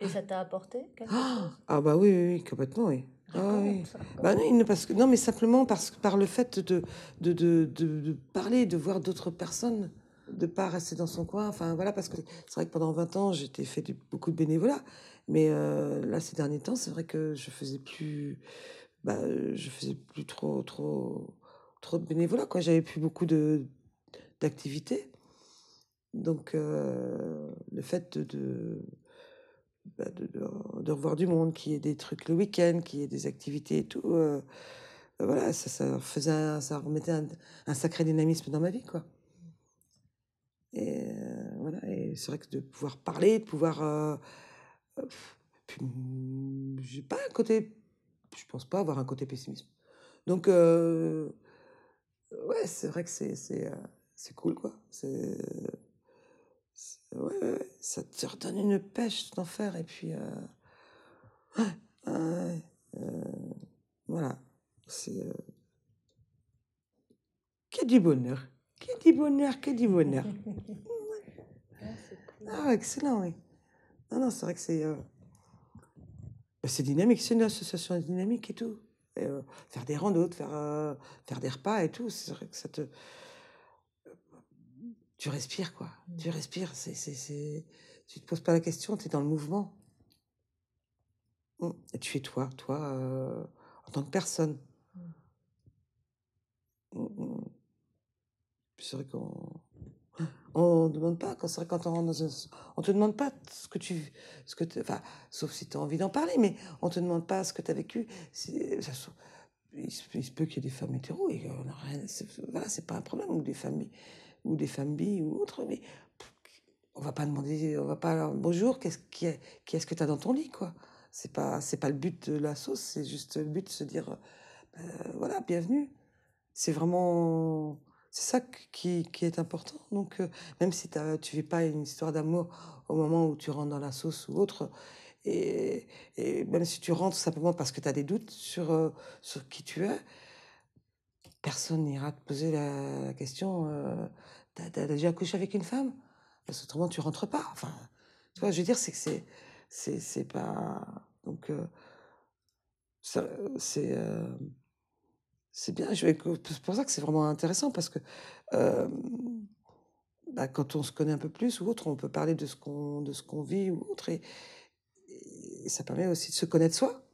Et ça t'a apporté quelque Ah, chose? ah bah oui, oui, oui, complètement, oui. Ah, Raconte oui. ça, Bah non, parce que, non, mais simplement parce que par le fait de, de, de, de, de parler, de voir d'autres personnes, de pas rester dans son coin. Enfin voilà, parce que c'est vrai que pendant 20 ans, j'étais fait du- beaucoup de bénévolat. Mais euh, là, ces derniers temps, c'est vrai que je faisais plus. Bah, je faisais plus trop, trop, trop de bénévolat, quoi. J'avais plus beaucoup de, d'activités. Donc, le fait bah, de, de- revoir du monde, qu'il y ait des trucs le week-end, qu'il y ait des activités et tout, euh, voilà, ça, ça faisait, un- ça remettait un, sacré dynamisme dans ma vie, quoi. Et voilà, et c'est vrai que de pouvoir parler, de pouvoir. j'ai pas un côté. Je pense pas avoir un côté pessimisme. Donc, ouais, c'est vrai que c'est cool, quoi. C'est. Ouais, ouais, ça te redonne une pêche d'en faire, et puis. euh, euh, voilà. C'est. euh, que du bonheur. Que du bonheur, que du bonheur. Ah, excellent, oui. Non, non, c'est vrai que c'est. euh, bah, c'est dynamique, c'est une association dynamique et tout. Et, euh, faire des randos, faire, euh, faire des repas et tout, c'est vrai que ça te. Tu respires, quoi. Tu respires, c'est, c'est, c'est... tu te poses pas la question, tu es dans le mouvement. Mm. Et tu es toi, toi, euh, en tant que personne. Mm, mm. Puis C'est vrai qu'on on ne demande pas, quand c'est vrai quand on rentre dans un... On te demande pas ce que tu... Ce que enfin, sauf si tu as envie d'en parler, mais on te demande pas ce que tu as vécu. C'est- ça il, se, peut qu'il y ait des femmes hétéros, et on a rien... c'est- Voilà, c'est pas un problème, ou des bi- ou des femmes bi ou autres, mais on va pas demander, on va pas bonjour, qu'est-ce qui est, qui est-ce que tu as dans ton lit, quoi? C'est pas, c'est pas le but de la sauce, c'est juste le but de se dire, euh, voilà, bienvenue. C'est vraiment, c'est ça qui, qui est important. Donc, euh, même si t'as- tu vis pas une histoire d'amour au moment où tu rentres dans la sauce ou autre, et, et même si tu rentres simplement parce que tu as des doutes sur, euh, sur qui tu es, personne n'ira te poser la, question, euh, t'as, déjà couché avec une femme? Parce qu'autrement, tu rentres pas. Enfin, tu vois, je veux dire, c'est que c'est, c'est, c'est pas... Donc, euh, c'est... euh, c'est bien, je c'est pour ça que c'est vraiment intéressant parce que euh, bah, quand on se connaît un peu plus ou autre, on peut parler de ce qu'on de ce qu'on vit ou autre et, ça permet aussi de se connaître soi.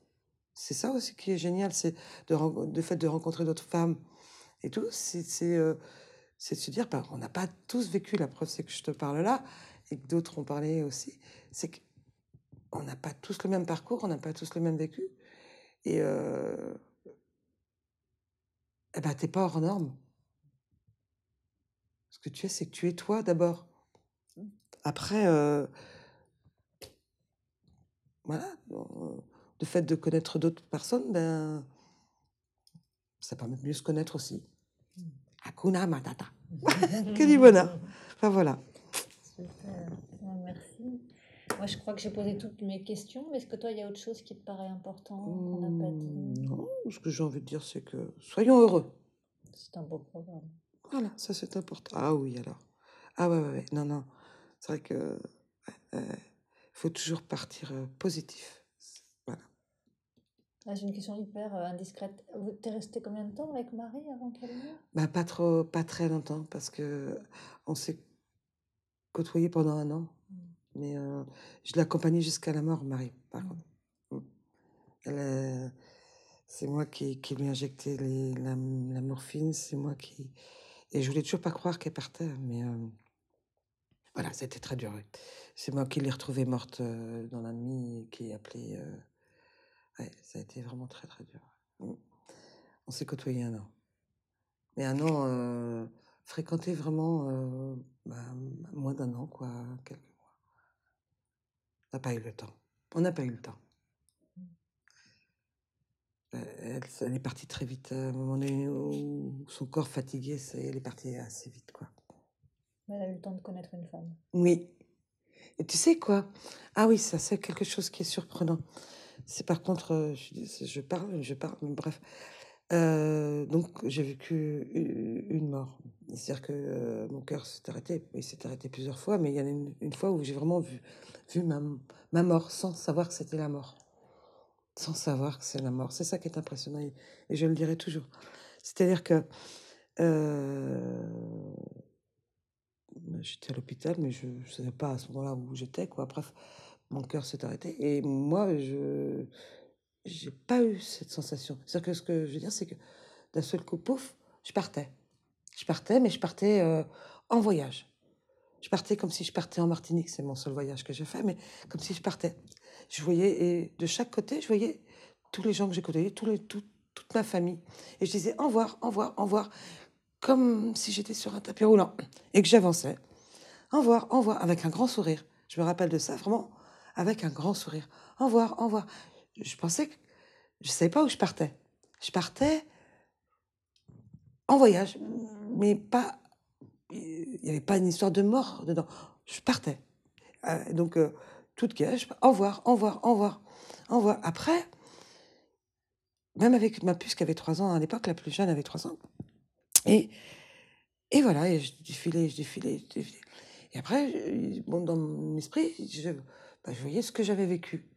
C'est ça aussi qui est génial, c'est de le fait de rencontrer d'autres femmes et tout, euh, c'est de se dire, bah, on n'a pas tous vécu. La preuve, c'est que je te parle là et que d'autres ont parlé aussi. C'est qu'on n'a pas tous le même parcours, on n'a pas tous le même vécu et euh, eh ben, t'es pas hors norme. Ce que tu es, c'est que tu es toi d'abord. Après, euh, voilà, euh, le fait de connaître d'autres personnes, ben, ça permet de mieux se connaître aussi. Hakuna Matata. Que du bonheur. Enfin voilà. Super. Merci. Moi, je crois que j'ai posé toutes mes questions, mais est-ce que toi, il y a autre chose qui te paraît important qu'on n'a pas Hmm, dit Non, ce que j'ai envie de dire, c'est que soyons heureux. C'est un beau programme. Voilà, ça c'est important. Ah oui, alors. Ah ouais, ouais, ouais. Non, non. C'est vrai que faut toujours partir euh, positif. Ah, j'ai une question hyper euh, indiscrète. Vous- T'es resté combien de temps avec Marie avant qu'elle meure? Bah, pas trop, pas très longtemps, parce que on s'est côtoyé pendant un an. Mm. Mais euh, je l'ai accompagnée jusqu'à la mort, Marie, par Mm. contre. Mm. Euh, c'est moi qui, qui lui ai injecté les, la, la morphine, c'est moi qui... Et je voulais toujours pas croire qu'elle partait, mais euh, voilà, c'était très dur. C'est moi qui l'ai retrouvée morte euh, dans la nuit, qui euh, Ouais, ça a été vraiment très très dur. Mm. On s'est côtoyé un an. Mais un an euh, fréquenté vraiment euh, bah, moins d'un an, quoi, quelques mois. On n'a pas eu le temps. On n'a pas eu le temps. Euh, Elle, elle est partie très vite. À un moment donné où son corps fatigué, elle est partie assez vite, quoi. Elle a eu le temps de connaître une femme. Oui. Et tu sais quoi? Ah oui, ça c'est quelque chose qui est surprenant. C'est par contre, euh, je, parle, je parle, bref. Euh, donc j'ai vécu une mort. C'est-à-dire que euh, mon cœur s'est arrêté. Il s'est arrêté plusieurs fois, mais il y en a une, une fois où j'ai vraiment vu, vu ma, ma mort sans savoir que c'était la mort. Sans savoir que c'est la mort. C'est ça qui est impressionnant. Et, je le dirai toujours. C'est-à-dire que j'étais à l'hôpital, mais je ne savais pas à ce moment-là où j'étais. Quoi. Bref, mon cœur s'est arrêté. Et moi, je j'ai pas eu cette sensation. C'est-à-dire que ce que je veux dire, c'est que d'un seul coup, pouf, je partais. Je partais, mais je partais euh, en voyage. Je partais comme si je partais en Martinique, c'est mon seul voyage que j'ai fait, mais comme si je partais. Je voyais, et de chaque côté, je voyais tous les gens que j'ai côtoyés, tout- toute ma famille. Et je disais au revoir, au revoir, au revoir, comme si j'étais sur un tapis roulant et que j'avançais. Au revoir, au revoir, avec un grand sourire. Je me rappelle de ça, vraiment, avec un grand sourire. Au revoir, au revoir. Je pensais que je ne savais pas où je partais. Je partais en voyage, mais pas. Il n'y avait pas une histoire de mort dedans. Je partais. Euh, donc, euh, toute gage, au revoir, au revoir, au revoir. Après, même avec ma puce qui avait 3 ans à l'époque, la plus jeune avait 3 ans. Et, et voilà, je défilais, je défilais, je défilais. Et après, bon, dans mon esprit, je, bah, je voyais ce que j'avais vécu.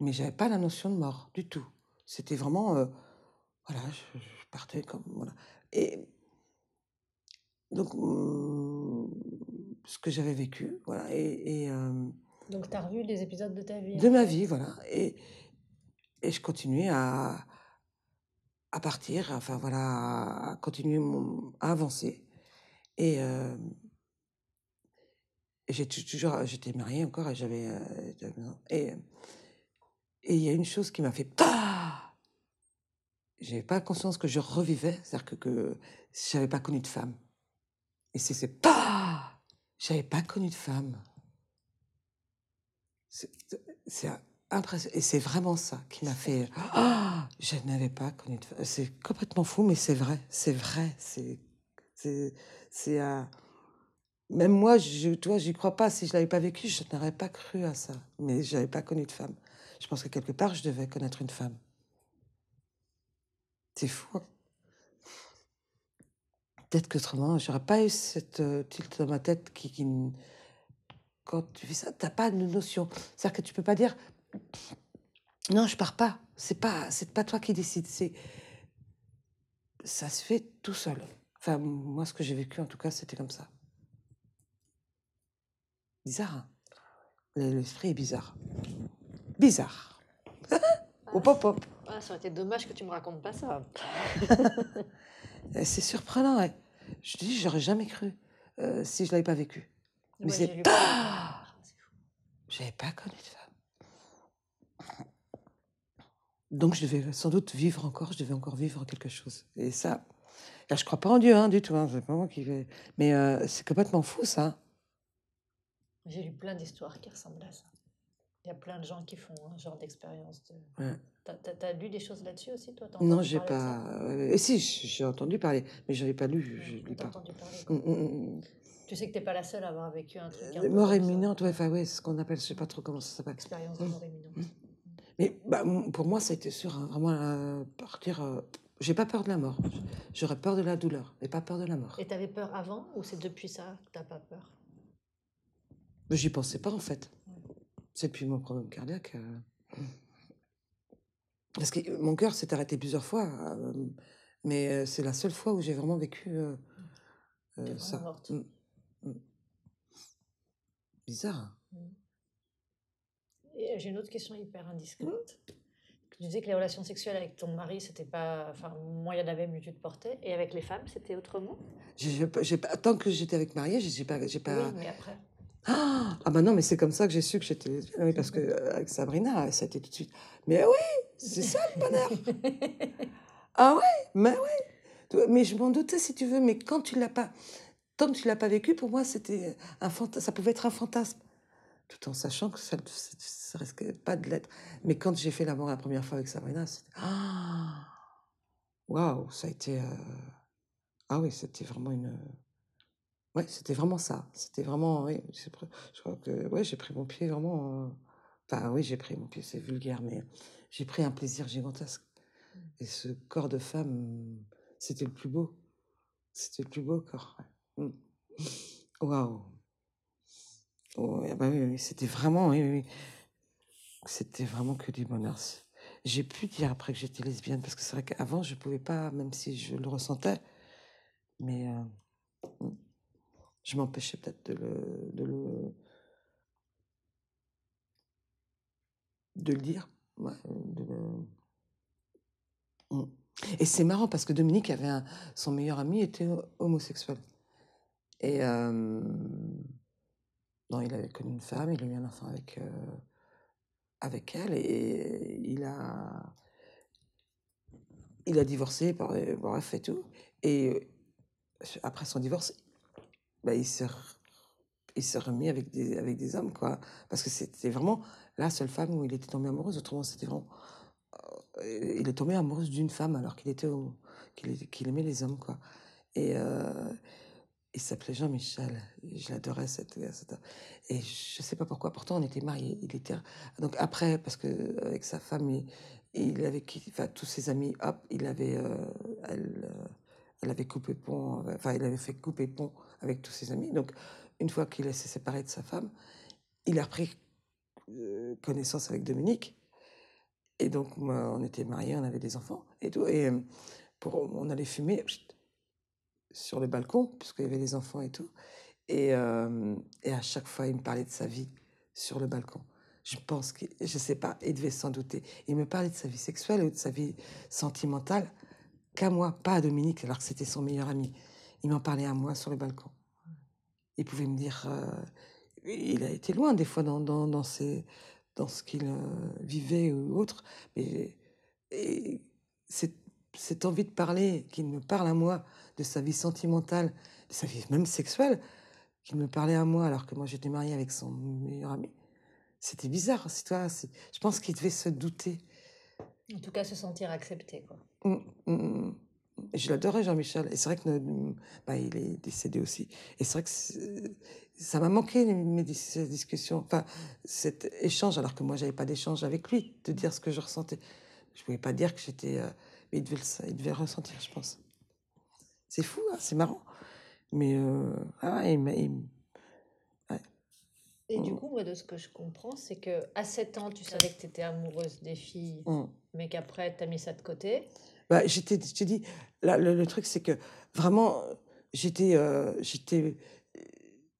Mais j'avais pas la notion de mort du tout. C'était vraiment, euh, voilà, je, je partais comme, voilà. Et donc, hum, ce que j'avais vécu, voilà, et, et, euh, Donc, tu as revu des épisodes de ta vie de ma après vie, voilà. Et, et je continuais à, à partir, enfin voilà, à continuer mon, à avancer. Et euh, et toujours, j'étais mariée encore et j'avais, euh, et et il y a une chose qui m'a fait ah J'avais pas conscience que je revivais, c'est-à-dire que, que j'avais pas connu de femme. Et c'est c'est pas J'avais pas connu de femme. C'est c'est impressionnant. Et c'est vraiment ça qui m'a fait. Ah, je n'avais pas connu de femme. C'est complètement fou, mais c'est vrai. C'est vrai. C'est. C'est. c'est, euh, Même moi, je, toi, j'y crois pas. Si je l'avais pas vécu, je n'aurais pas cru à ça. Mais je n'avais pas connu de femme. Je pense que quelque part, je devais connaître une femme. C'est fou. hein. Peut-être qu'autrement, j'aurais pas eu cette euh, tilt dans ma tête qui, quand tu fais ça, t'as pas de notion. C'est-à-dire que tu peux pas dire non, je pars pas. C'est pas, c'est pas toi qui décides. C'est, ça se fait tout seul. Enfin, moi, ce que j'ai vécu, en tout cas, c'était comme ça. Bizarre. hein Le- L'esprit est bizarre. Bizarre. Hop, hop. Ah, ça aurait été dommage que tu me racontes pas ça. Euh, C'est surprenant. ouais. Je te dis, j'aurais jamais cru euh, si je l'avais pas vécu. Mais Ouais, c'est pas- fou. J'avais pas connu de femme. Donc je devais sans doute vivre encore, je devais encore vivre quelque chose. Et ça, là, je crois pas en Dieu hein, du tout. Hein, c'est pas moi qui vais. Mais euh, c'est complètement fou ça. J'ai lu plein d'histoires qui ressemblent à ça. Il y a plein de gens qui font un genre d'expérience. De... Ouais. T'as, t'as lu des choses là-dessus aussi, toi? Non, j'ai pas. euh, Et si, j'ai entendu parler, mais j'avais pas lu. Ouais, Je lis t'as pas. entendu parler, Mm, mm, mm. Tu sais que t'es pas la seule à avoir vécu un truc. un Euh, Mort imminente, ouais, enfin, ouais, ce qu'on appelle, je sais pas trop comment ça s'appelle. Expérience de mort imminente. Mm. Mais bah, pour moi, ça a été sûr, hein, vraiment, euh, partir. euh, J'ai pas peur de la mort. J'aurais peur de la douleur, mais pas peur de la mort. Et t'avais peur avant ou c'est depuis ça que t'as pas peur? Mais J'y pensais pas en fait. C'est depuis mon problème cardiaque. euh. Parce que mon cœur s'est arrêté plusieurs fois, euh, mais euh, c'est la seule fois où j'ai vraiment vécu euh, ça. morte. Mm, mm. Bizarre. j'ai une autre question hyper indiscrète. Tu disais que les relations sexuelles avec ton mari, c'était pas. Enfin, moins il y en avait, mieux tu te portais. Et avec les femmes, c'était autrement J'ai- j'ai tant que j'étais avec mariée, j'ai j'ai pas, j'ai pas. Oui, mais après. Ah, ah bah non, mais c'est comme ça que j'ai su que j'étais lesbienne, oui, parce que euh, avec Sabrina, ça a été tout de suite. Mais oui, c'est ça le bonheur. Ah ouais, mais vois, Mais je m'en doutais si tu veux, mais quand tu l'as pas, tant que tu l'as pas vécu, pour moi c'était un fantasme, ça pouvait être un fantasme, tout en sachant que ça, ça risquait pas de l'être. Mais quand j'ai fait l'amour la première fois avec Sabrina, c'était ah, waouh, ça a été euh, ah oui, c'était vraiment une ouais, c'était vraiment ça, c'était vraiment oui, je crois que ouais, j'ai pris mon pied vraiment. euh, Enfin oui, j'ai pris mon pied, c'est vulgaire, mais j'ai pris un plaisir gigantesque. Et ce corps de femme, c'était le plus beau. C'était le plus beau corps. ouais. Mm. Waouh. Oh, ah bah oui, c'était vraiment, oui. C'était vraiment que du bonheur. J'ai pu dire après que j'étais lesbienne, parce que c'est vrai qu'avant, je pouvais pas, même si je le ressentais, mais euh, mm. Je m'empêchais peut-être de le, de le, de le dire. ouais, de le- Mm. Et c'est marrant parce que Dominique avait un, son meilleur ami était ho- homosexuel. Et euh, non, il avait connu une femme, il a eu un enfant avec euh, avec elle et il a il a divorcé, bref et tout. Et euh, après son divorce, bah, il s'est re- il s'est remis avec des hommes quoi, parce que c'était vraiment la seule femme où il était tombé amoureux. Autrement, c'était vraiment euh, il est tombé amoureux d'une femme alors qu'il était qu'il aimait les hommes quoi. Et euh, il s'appelait Jean-Michel. Je l'adorais cette, et je sais pas pourquoi. Pourtant on était mariés. Il était donc après parce que avec sa femme il, avait tous ses amis hop il avait euh, elle avait coupé pont enfin il avait fait couper pont avec tous ses amis donc une fois qu'il s'est séparé de sa femme il a repris euh, connaissance avec Dominique et donc, on était mariés, on avait des enfants et tout. Et euh, pour, on allait fumer sur le balcon, puisqu'il y avait les enfants et tout. Et, euh, et à chaque fois, il me parlait de sa vie sur le balcon. Je pense que, je sais pas, il devait s'en douter. Il me parlait de sa vie sexuelle ou de sa vie sentimentale qu'à moi, pas à Dominique, alors que c'était son meilleur ami. Il m'en parlait à moi sur le balcon. Il pouvait me dire. euh, il a été loin des fois dans, dans, dans, dans ce qu'il euh, vivait ou autre. Mais et cette, cette envie de parler, qu'il me parle à moi de sa vie sentimentale, de sa vie même sexuelle, qu'il me parlait à moi alors que moi j'étais mariée avec son meilleur ami, c'était bizarre, c'est toi. Je pense qu'il devait se douter. En tout cas, se sentir accepté, quoi. Mm, mm. Et Je l'adorais, Jean-Michel. Et c'est vrai que bah, il est décédé aussi. Et c'est vrai que ça m'a manqué mes discussions, enfin cet échange, alors que moi j'avais pas d'échange avec lui, de dire ce que je ressentais. Je pouvais pas dire que j'étais, euh, mais il devait, le, il devait le ressentir, je pense. C'est fou, hein, c'est marrant. Mais euh, ah, il il- Et du coup, moi, de ce que je comprends, c'est que à 7 ans, tu savais que tu étais amoureuse des filles, mm. Mais qu'après, tu as mis ça de côté. Bah, j'étais, je te dis, là, le, truc, c'est que vraiment, j'étais, euh, j'étais,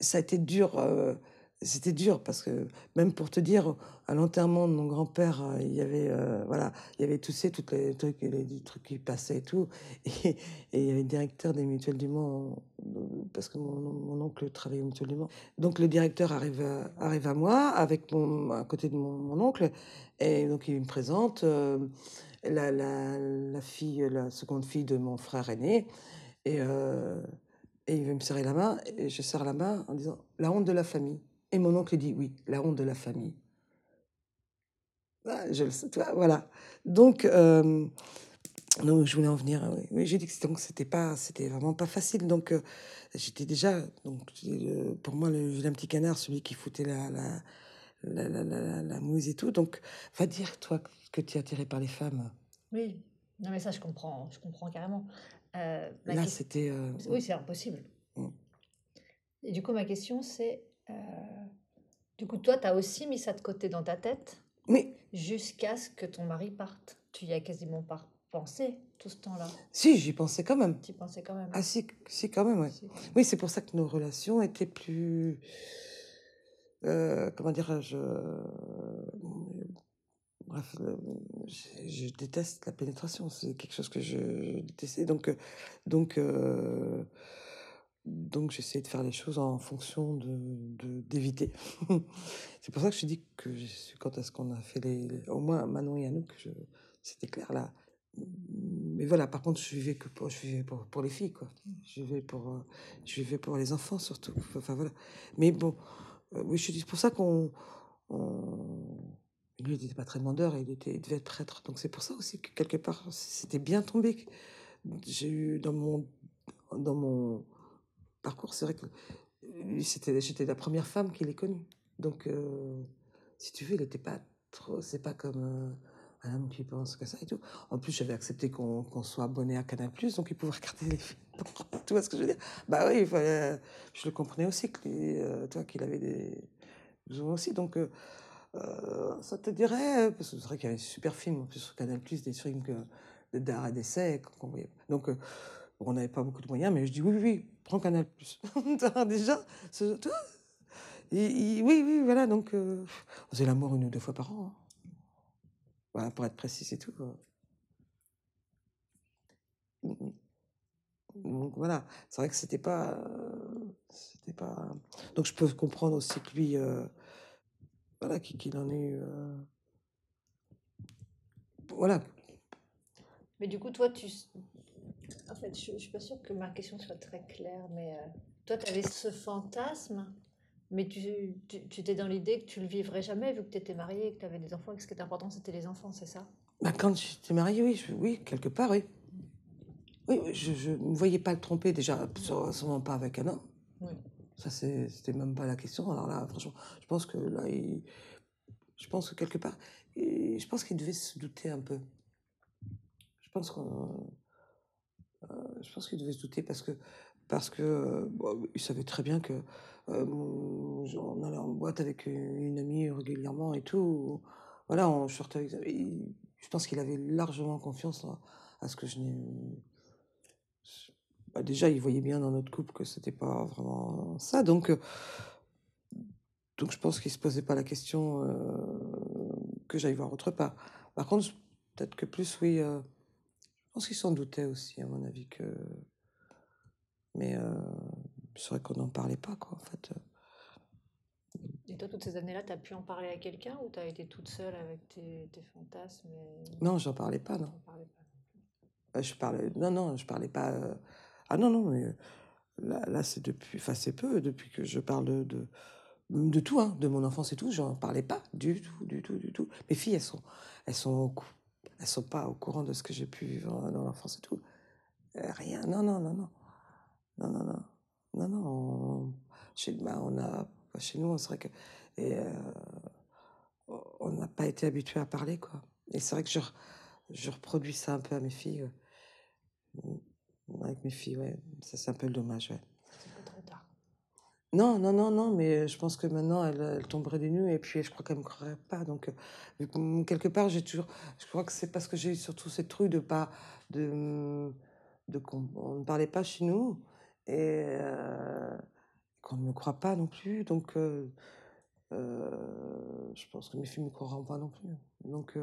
ça a été dur, euh, c'était dur parce que même pour te dire, à l'enterrement de mon grand-père, euh, il y avait, euh, voilà, il y avait tous ces, toutes les trucs, les, trucs qui passaient et tout, et, il y avait le directeur des mutuelles du Mans, euh, parce que mon, oncle travaillait aux mutuelles du Mans. Donc le directeur arrive à, arrive à moi, avec mon, à côté de mon, oncle, et donc il me présente. euh, la, la, la fille, la seconde fille de mon frère aîné, et, euh, et il veut me serrer la main, et je serre la main en disant la honte de la famille. Et mon oncle dit oui, la honte de la famille. Ah, je le sais, voilà. Donc, euh, donc, je voulais en venir. Oui, j'ai dit que c'était- donc c'était pas, c'était vraiment pas facile. Donc, euh, j'étais déjà, donc euh, pour moi, le vilain petit canard, celui qui foutait la, la, la, la, la, la mouise et tout. Donc, va dire toi que tu es attiré par les femmes. Oui. Non, mais ça, je comprends, je comprends carrément. Euh, Là, c'était. Oui, c'est impossible. Et du coup, ma question, c'est... euh, Du coup, toi, tu as aussi mis ça de côté dans ta tête Mais jusqu'à ce que ton mari parte. Tu y as quasiment pas pensé tout ce temps-là. si, j'y pensais quand même. Tu y pensais quand même. Ah si, si quand même, ouais. Si. Oui, c'est pour ça que nos relations étaient plus... euh, comment dirais-je Bref, euh, je, je déteste la pénétration. C'est quelque chose que je, détestais. Donc, donc, euh, donc j'essayais de faire les choses en fonction de d'éviter. c'est pour ça que je dis que je suis quand est-ce qu'on a fait les, au moins Manon et Anouk, c'était clair là. Mais voilà, par contre, je vivais que pour, je vivais pour, pour les filles, quoi. Je vivais pour, je vivais pour les enfants surtout. Enfin voilà. Mais bon, euh, oui, je dis pour ça qu'on, on- lui, il n'était pas très demandeur, il était, devait être prêtre. Donc c'est pour ça aussi que quelque part, c'était bien tombé. J'ai eu dans mon, dans mon parcours, c'est vrai que lui, c'était, j'étais la première femme qu'il ait connue. Donc, euh, si tu veux, il n'était pas trop, c'est pas comme euh, un homme qui pense que ça et tout. En plus, j'avais accepté qu'on qu'on soit abonné à Canal+, donc il pouvait regarder les films. tu vois ce que je veux dire? Bah oui, il je le comprenais aussi, que euh, toi, qu'il avait des aussi. Donc, euh, euh, ça te dirait, parce que c'est vrai qu'il y avait des super films en plus sur Canal+, des films que, d'art et d'essai. Donc, euh, on n'avait pas beaucoup de moyens, mais je dis oui, oui, prends Canal+. Déjà, Et- et- oui, oui, voilà, donc euh, on faisait l'amour une ou deux fois par an. hein. Voilà, pour être précis, c'est tout. Mm, mm. Donc voilà, c'est vrai que c'était pas, c'était pas. Donc je peux comprendre aussi que lui, euh, voilà, qu'il en eu. euh, Voilà, Mais du coup, toi, tu... En fait, je ne suis pas sûre que ma question soit très claire, mais euh, toi, tu avais ce fantasme, mais tu, tu, tu étais dans l'idée que tu le vivrais jamais, vu que tu étais mariée et que tu avais des enfants, et que ce qui était important, c'était les enfants, c'est ça? Bah, quand j'étais mariée, oui, je- oui, quelque part, oui. Oui, je ne voyais pas le tromper, déjà, sû- sûrement pas avec un homme. Oui. Ça, c'est- c'était même pas la question. Alors là, franchement, je pense que là, il- je pense que quelque part, il- je pense qu'il devait se douter un peu. Je pense qu'on, je pense qu'il devait se douter parce que, parce que, euh, bon, il savait très bien que euh, on allait en boîte avec une, amie régulièrement et tout. Voilà, on sortait je pense qu'il avait largement confiance à, ce que je n'ai. Bah, déjà, il voyait bien dans notre couple que c'était pas vraiment ça, donc. euh, donc je pense qu'il se posait pas la question euh, que j'aille voir autre part. Par contre, peut-être que plus, oui, euh, pense qu'il s'en doutait aussi, à mon avis, que... Mais euh, c'est vrai qu'on n'en parlait pas, quoi, en fait. Et toi, toutes ces années-là, tu as pu en parler à quelqu'un ou tu as été toute seule avec tes, tes fantasmes et... Non, j'en parlais pas, non. t'en parlais pas Euh, Je parlais... Non, non, je parlais pas... euh, Ah non, non, mais euh, là, là c'est depuis... Enfin, c'est peu, depuis que je parle de... de, de tout, hein, de mon enfance et tout, j'en parlais pas du tout, du tout, du tout. Mes filles, elles sont, elles sont, au cou- elles sont pas au courant de ce que j'ai pu vivre dans l'enfance et tout. Euh, rien, non, non, non, non. Non, non, non. Non, non, on, chez, bah, on a, bah, chez nous, on serait que. Et, euh, on n'a pas été habitué à parler, quoi. Et c'est vrai que je, je reproduis ça un peu à mes filles. Mm, avec mes filles, ouais. Ça, c'est un peu le dommage, ouais. Non, non, non, non, mais je pense que maintenant, elle, tomberait des nues et puis je crois qu'elle me croirait pas. Donc, euh, mm, quelque part, j'ai toujours. Je crois que c'est parce que j'ai eu surtout cette truc de pas. de, mm, de qu'on on ne parlait pas chez nous et euh, qu'on ne me croit pas non plus. Donc, euh, je pense que mes filles ne me croiront pas non plus. Donc,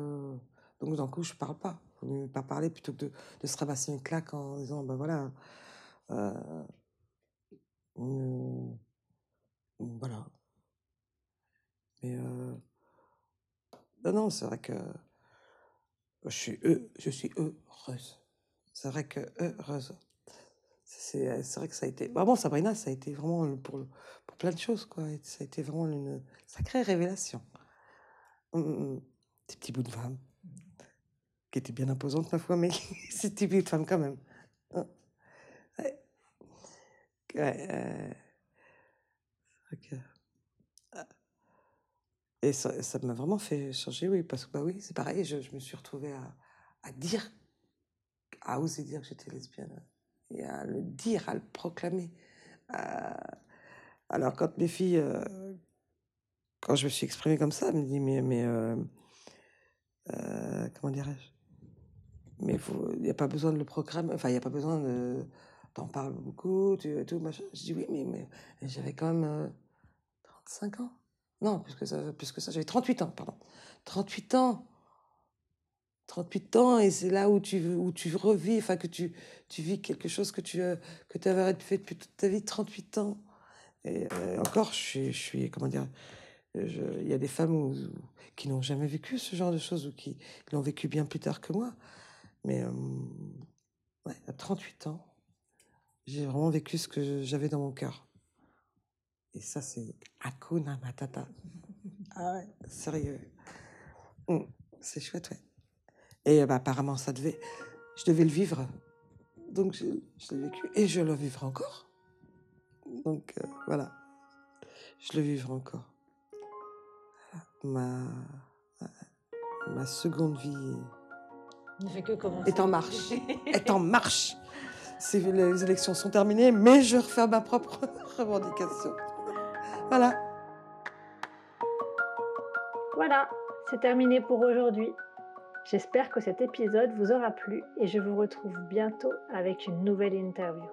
donc d'un coup, je parle pas. Il mieux pas parler plutôt que de, se rabasser une claque en disant ben voilà. Euh, euh, voilà. Mais euh, non, non, c'est vrai que je suis, je suis heureuse. C'est vrai que heureuse. C'est c'est vrai que ça a été. Vraiment, Sabrina, ça a été vraiment pour, pour plein de choses, quoi. Ça a été vraiment une sacrée révélation. Hum, hum, hum. Ces petits bouts de femme, qui étaient bien imposantes, ma foi, mais bouts de femme quand même. Hein. Ouais, euh, c'est vrai que- ah. Et ça m'a vraiment fait changer, oui, parce que, bah oui, c'est pareil, je, je me suis retrouvée à, à dire, à oser dire que j'étais lesbienne, et à le dire, à le proclamer. à- Alors, quand mes filles, euh, quand je me suis exprimée comme ça, elles me disent, mais, mais euh, euh, comment dirais-je? Mais il n'y a pas besoin de le proclamer, enfin, il n'y a pas besoin de. T'en parles beaucoup. Je dis, oui, mais, j'avais quand même euh, 35 ans. Non, plus que ça, plus ça j'avais 38 ans, pardon. 38 ans 38 ans, et c'est là où tu, où tu revis, enfin, que tu, tu vis quelque chose que tu euh, que avais fait depuis toute ta vie, 38 ans. Et euh, encore, je suis, je suis, comment dire, il y a des femmes qui n'ont jamais vécu ce genre de choses ou qui l'ont vécu bien plus tard que moi. Mais euh, ouais, à 38 ans, j'ai vraiment vécu ce que j'avais dans mon cœur. Et ça, c'est Hakuna Matata. Ah ouais, sérieux. Mm, c'est chouette, ouais. Et euh, bah, apparemment, ça devait, je devais le vivre. Donc, je, je l'ai vécu et je le vivrai encore. Donc, euh, voilà. Je le vivrai encore. Ma, ma seconde vie Ne fait que commencer. est en marche. est en marche. Les élections sont terminées, mais je refais ma propre revendication. Voilà. Voilà, c'est terminé pour aujourd'hui. J'espère que cet épisode vous aura plu et je vous retrouve bientôt avec une nouvelle interview.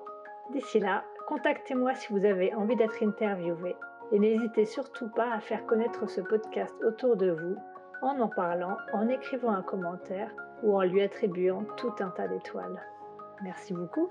D'ici là, contactez-moi si vous avez envie d'être interviewé et n'hésitez surtout pas à faire connaître ce podcast autour de vous en en parlant, en écrivant un commentaire ou en lui attribuant tout un tas d'étoiles. Merci beaucoup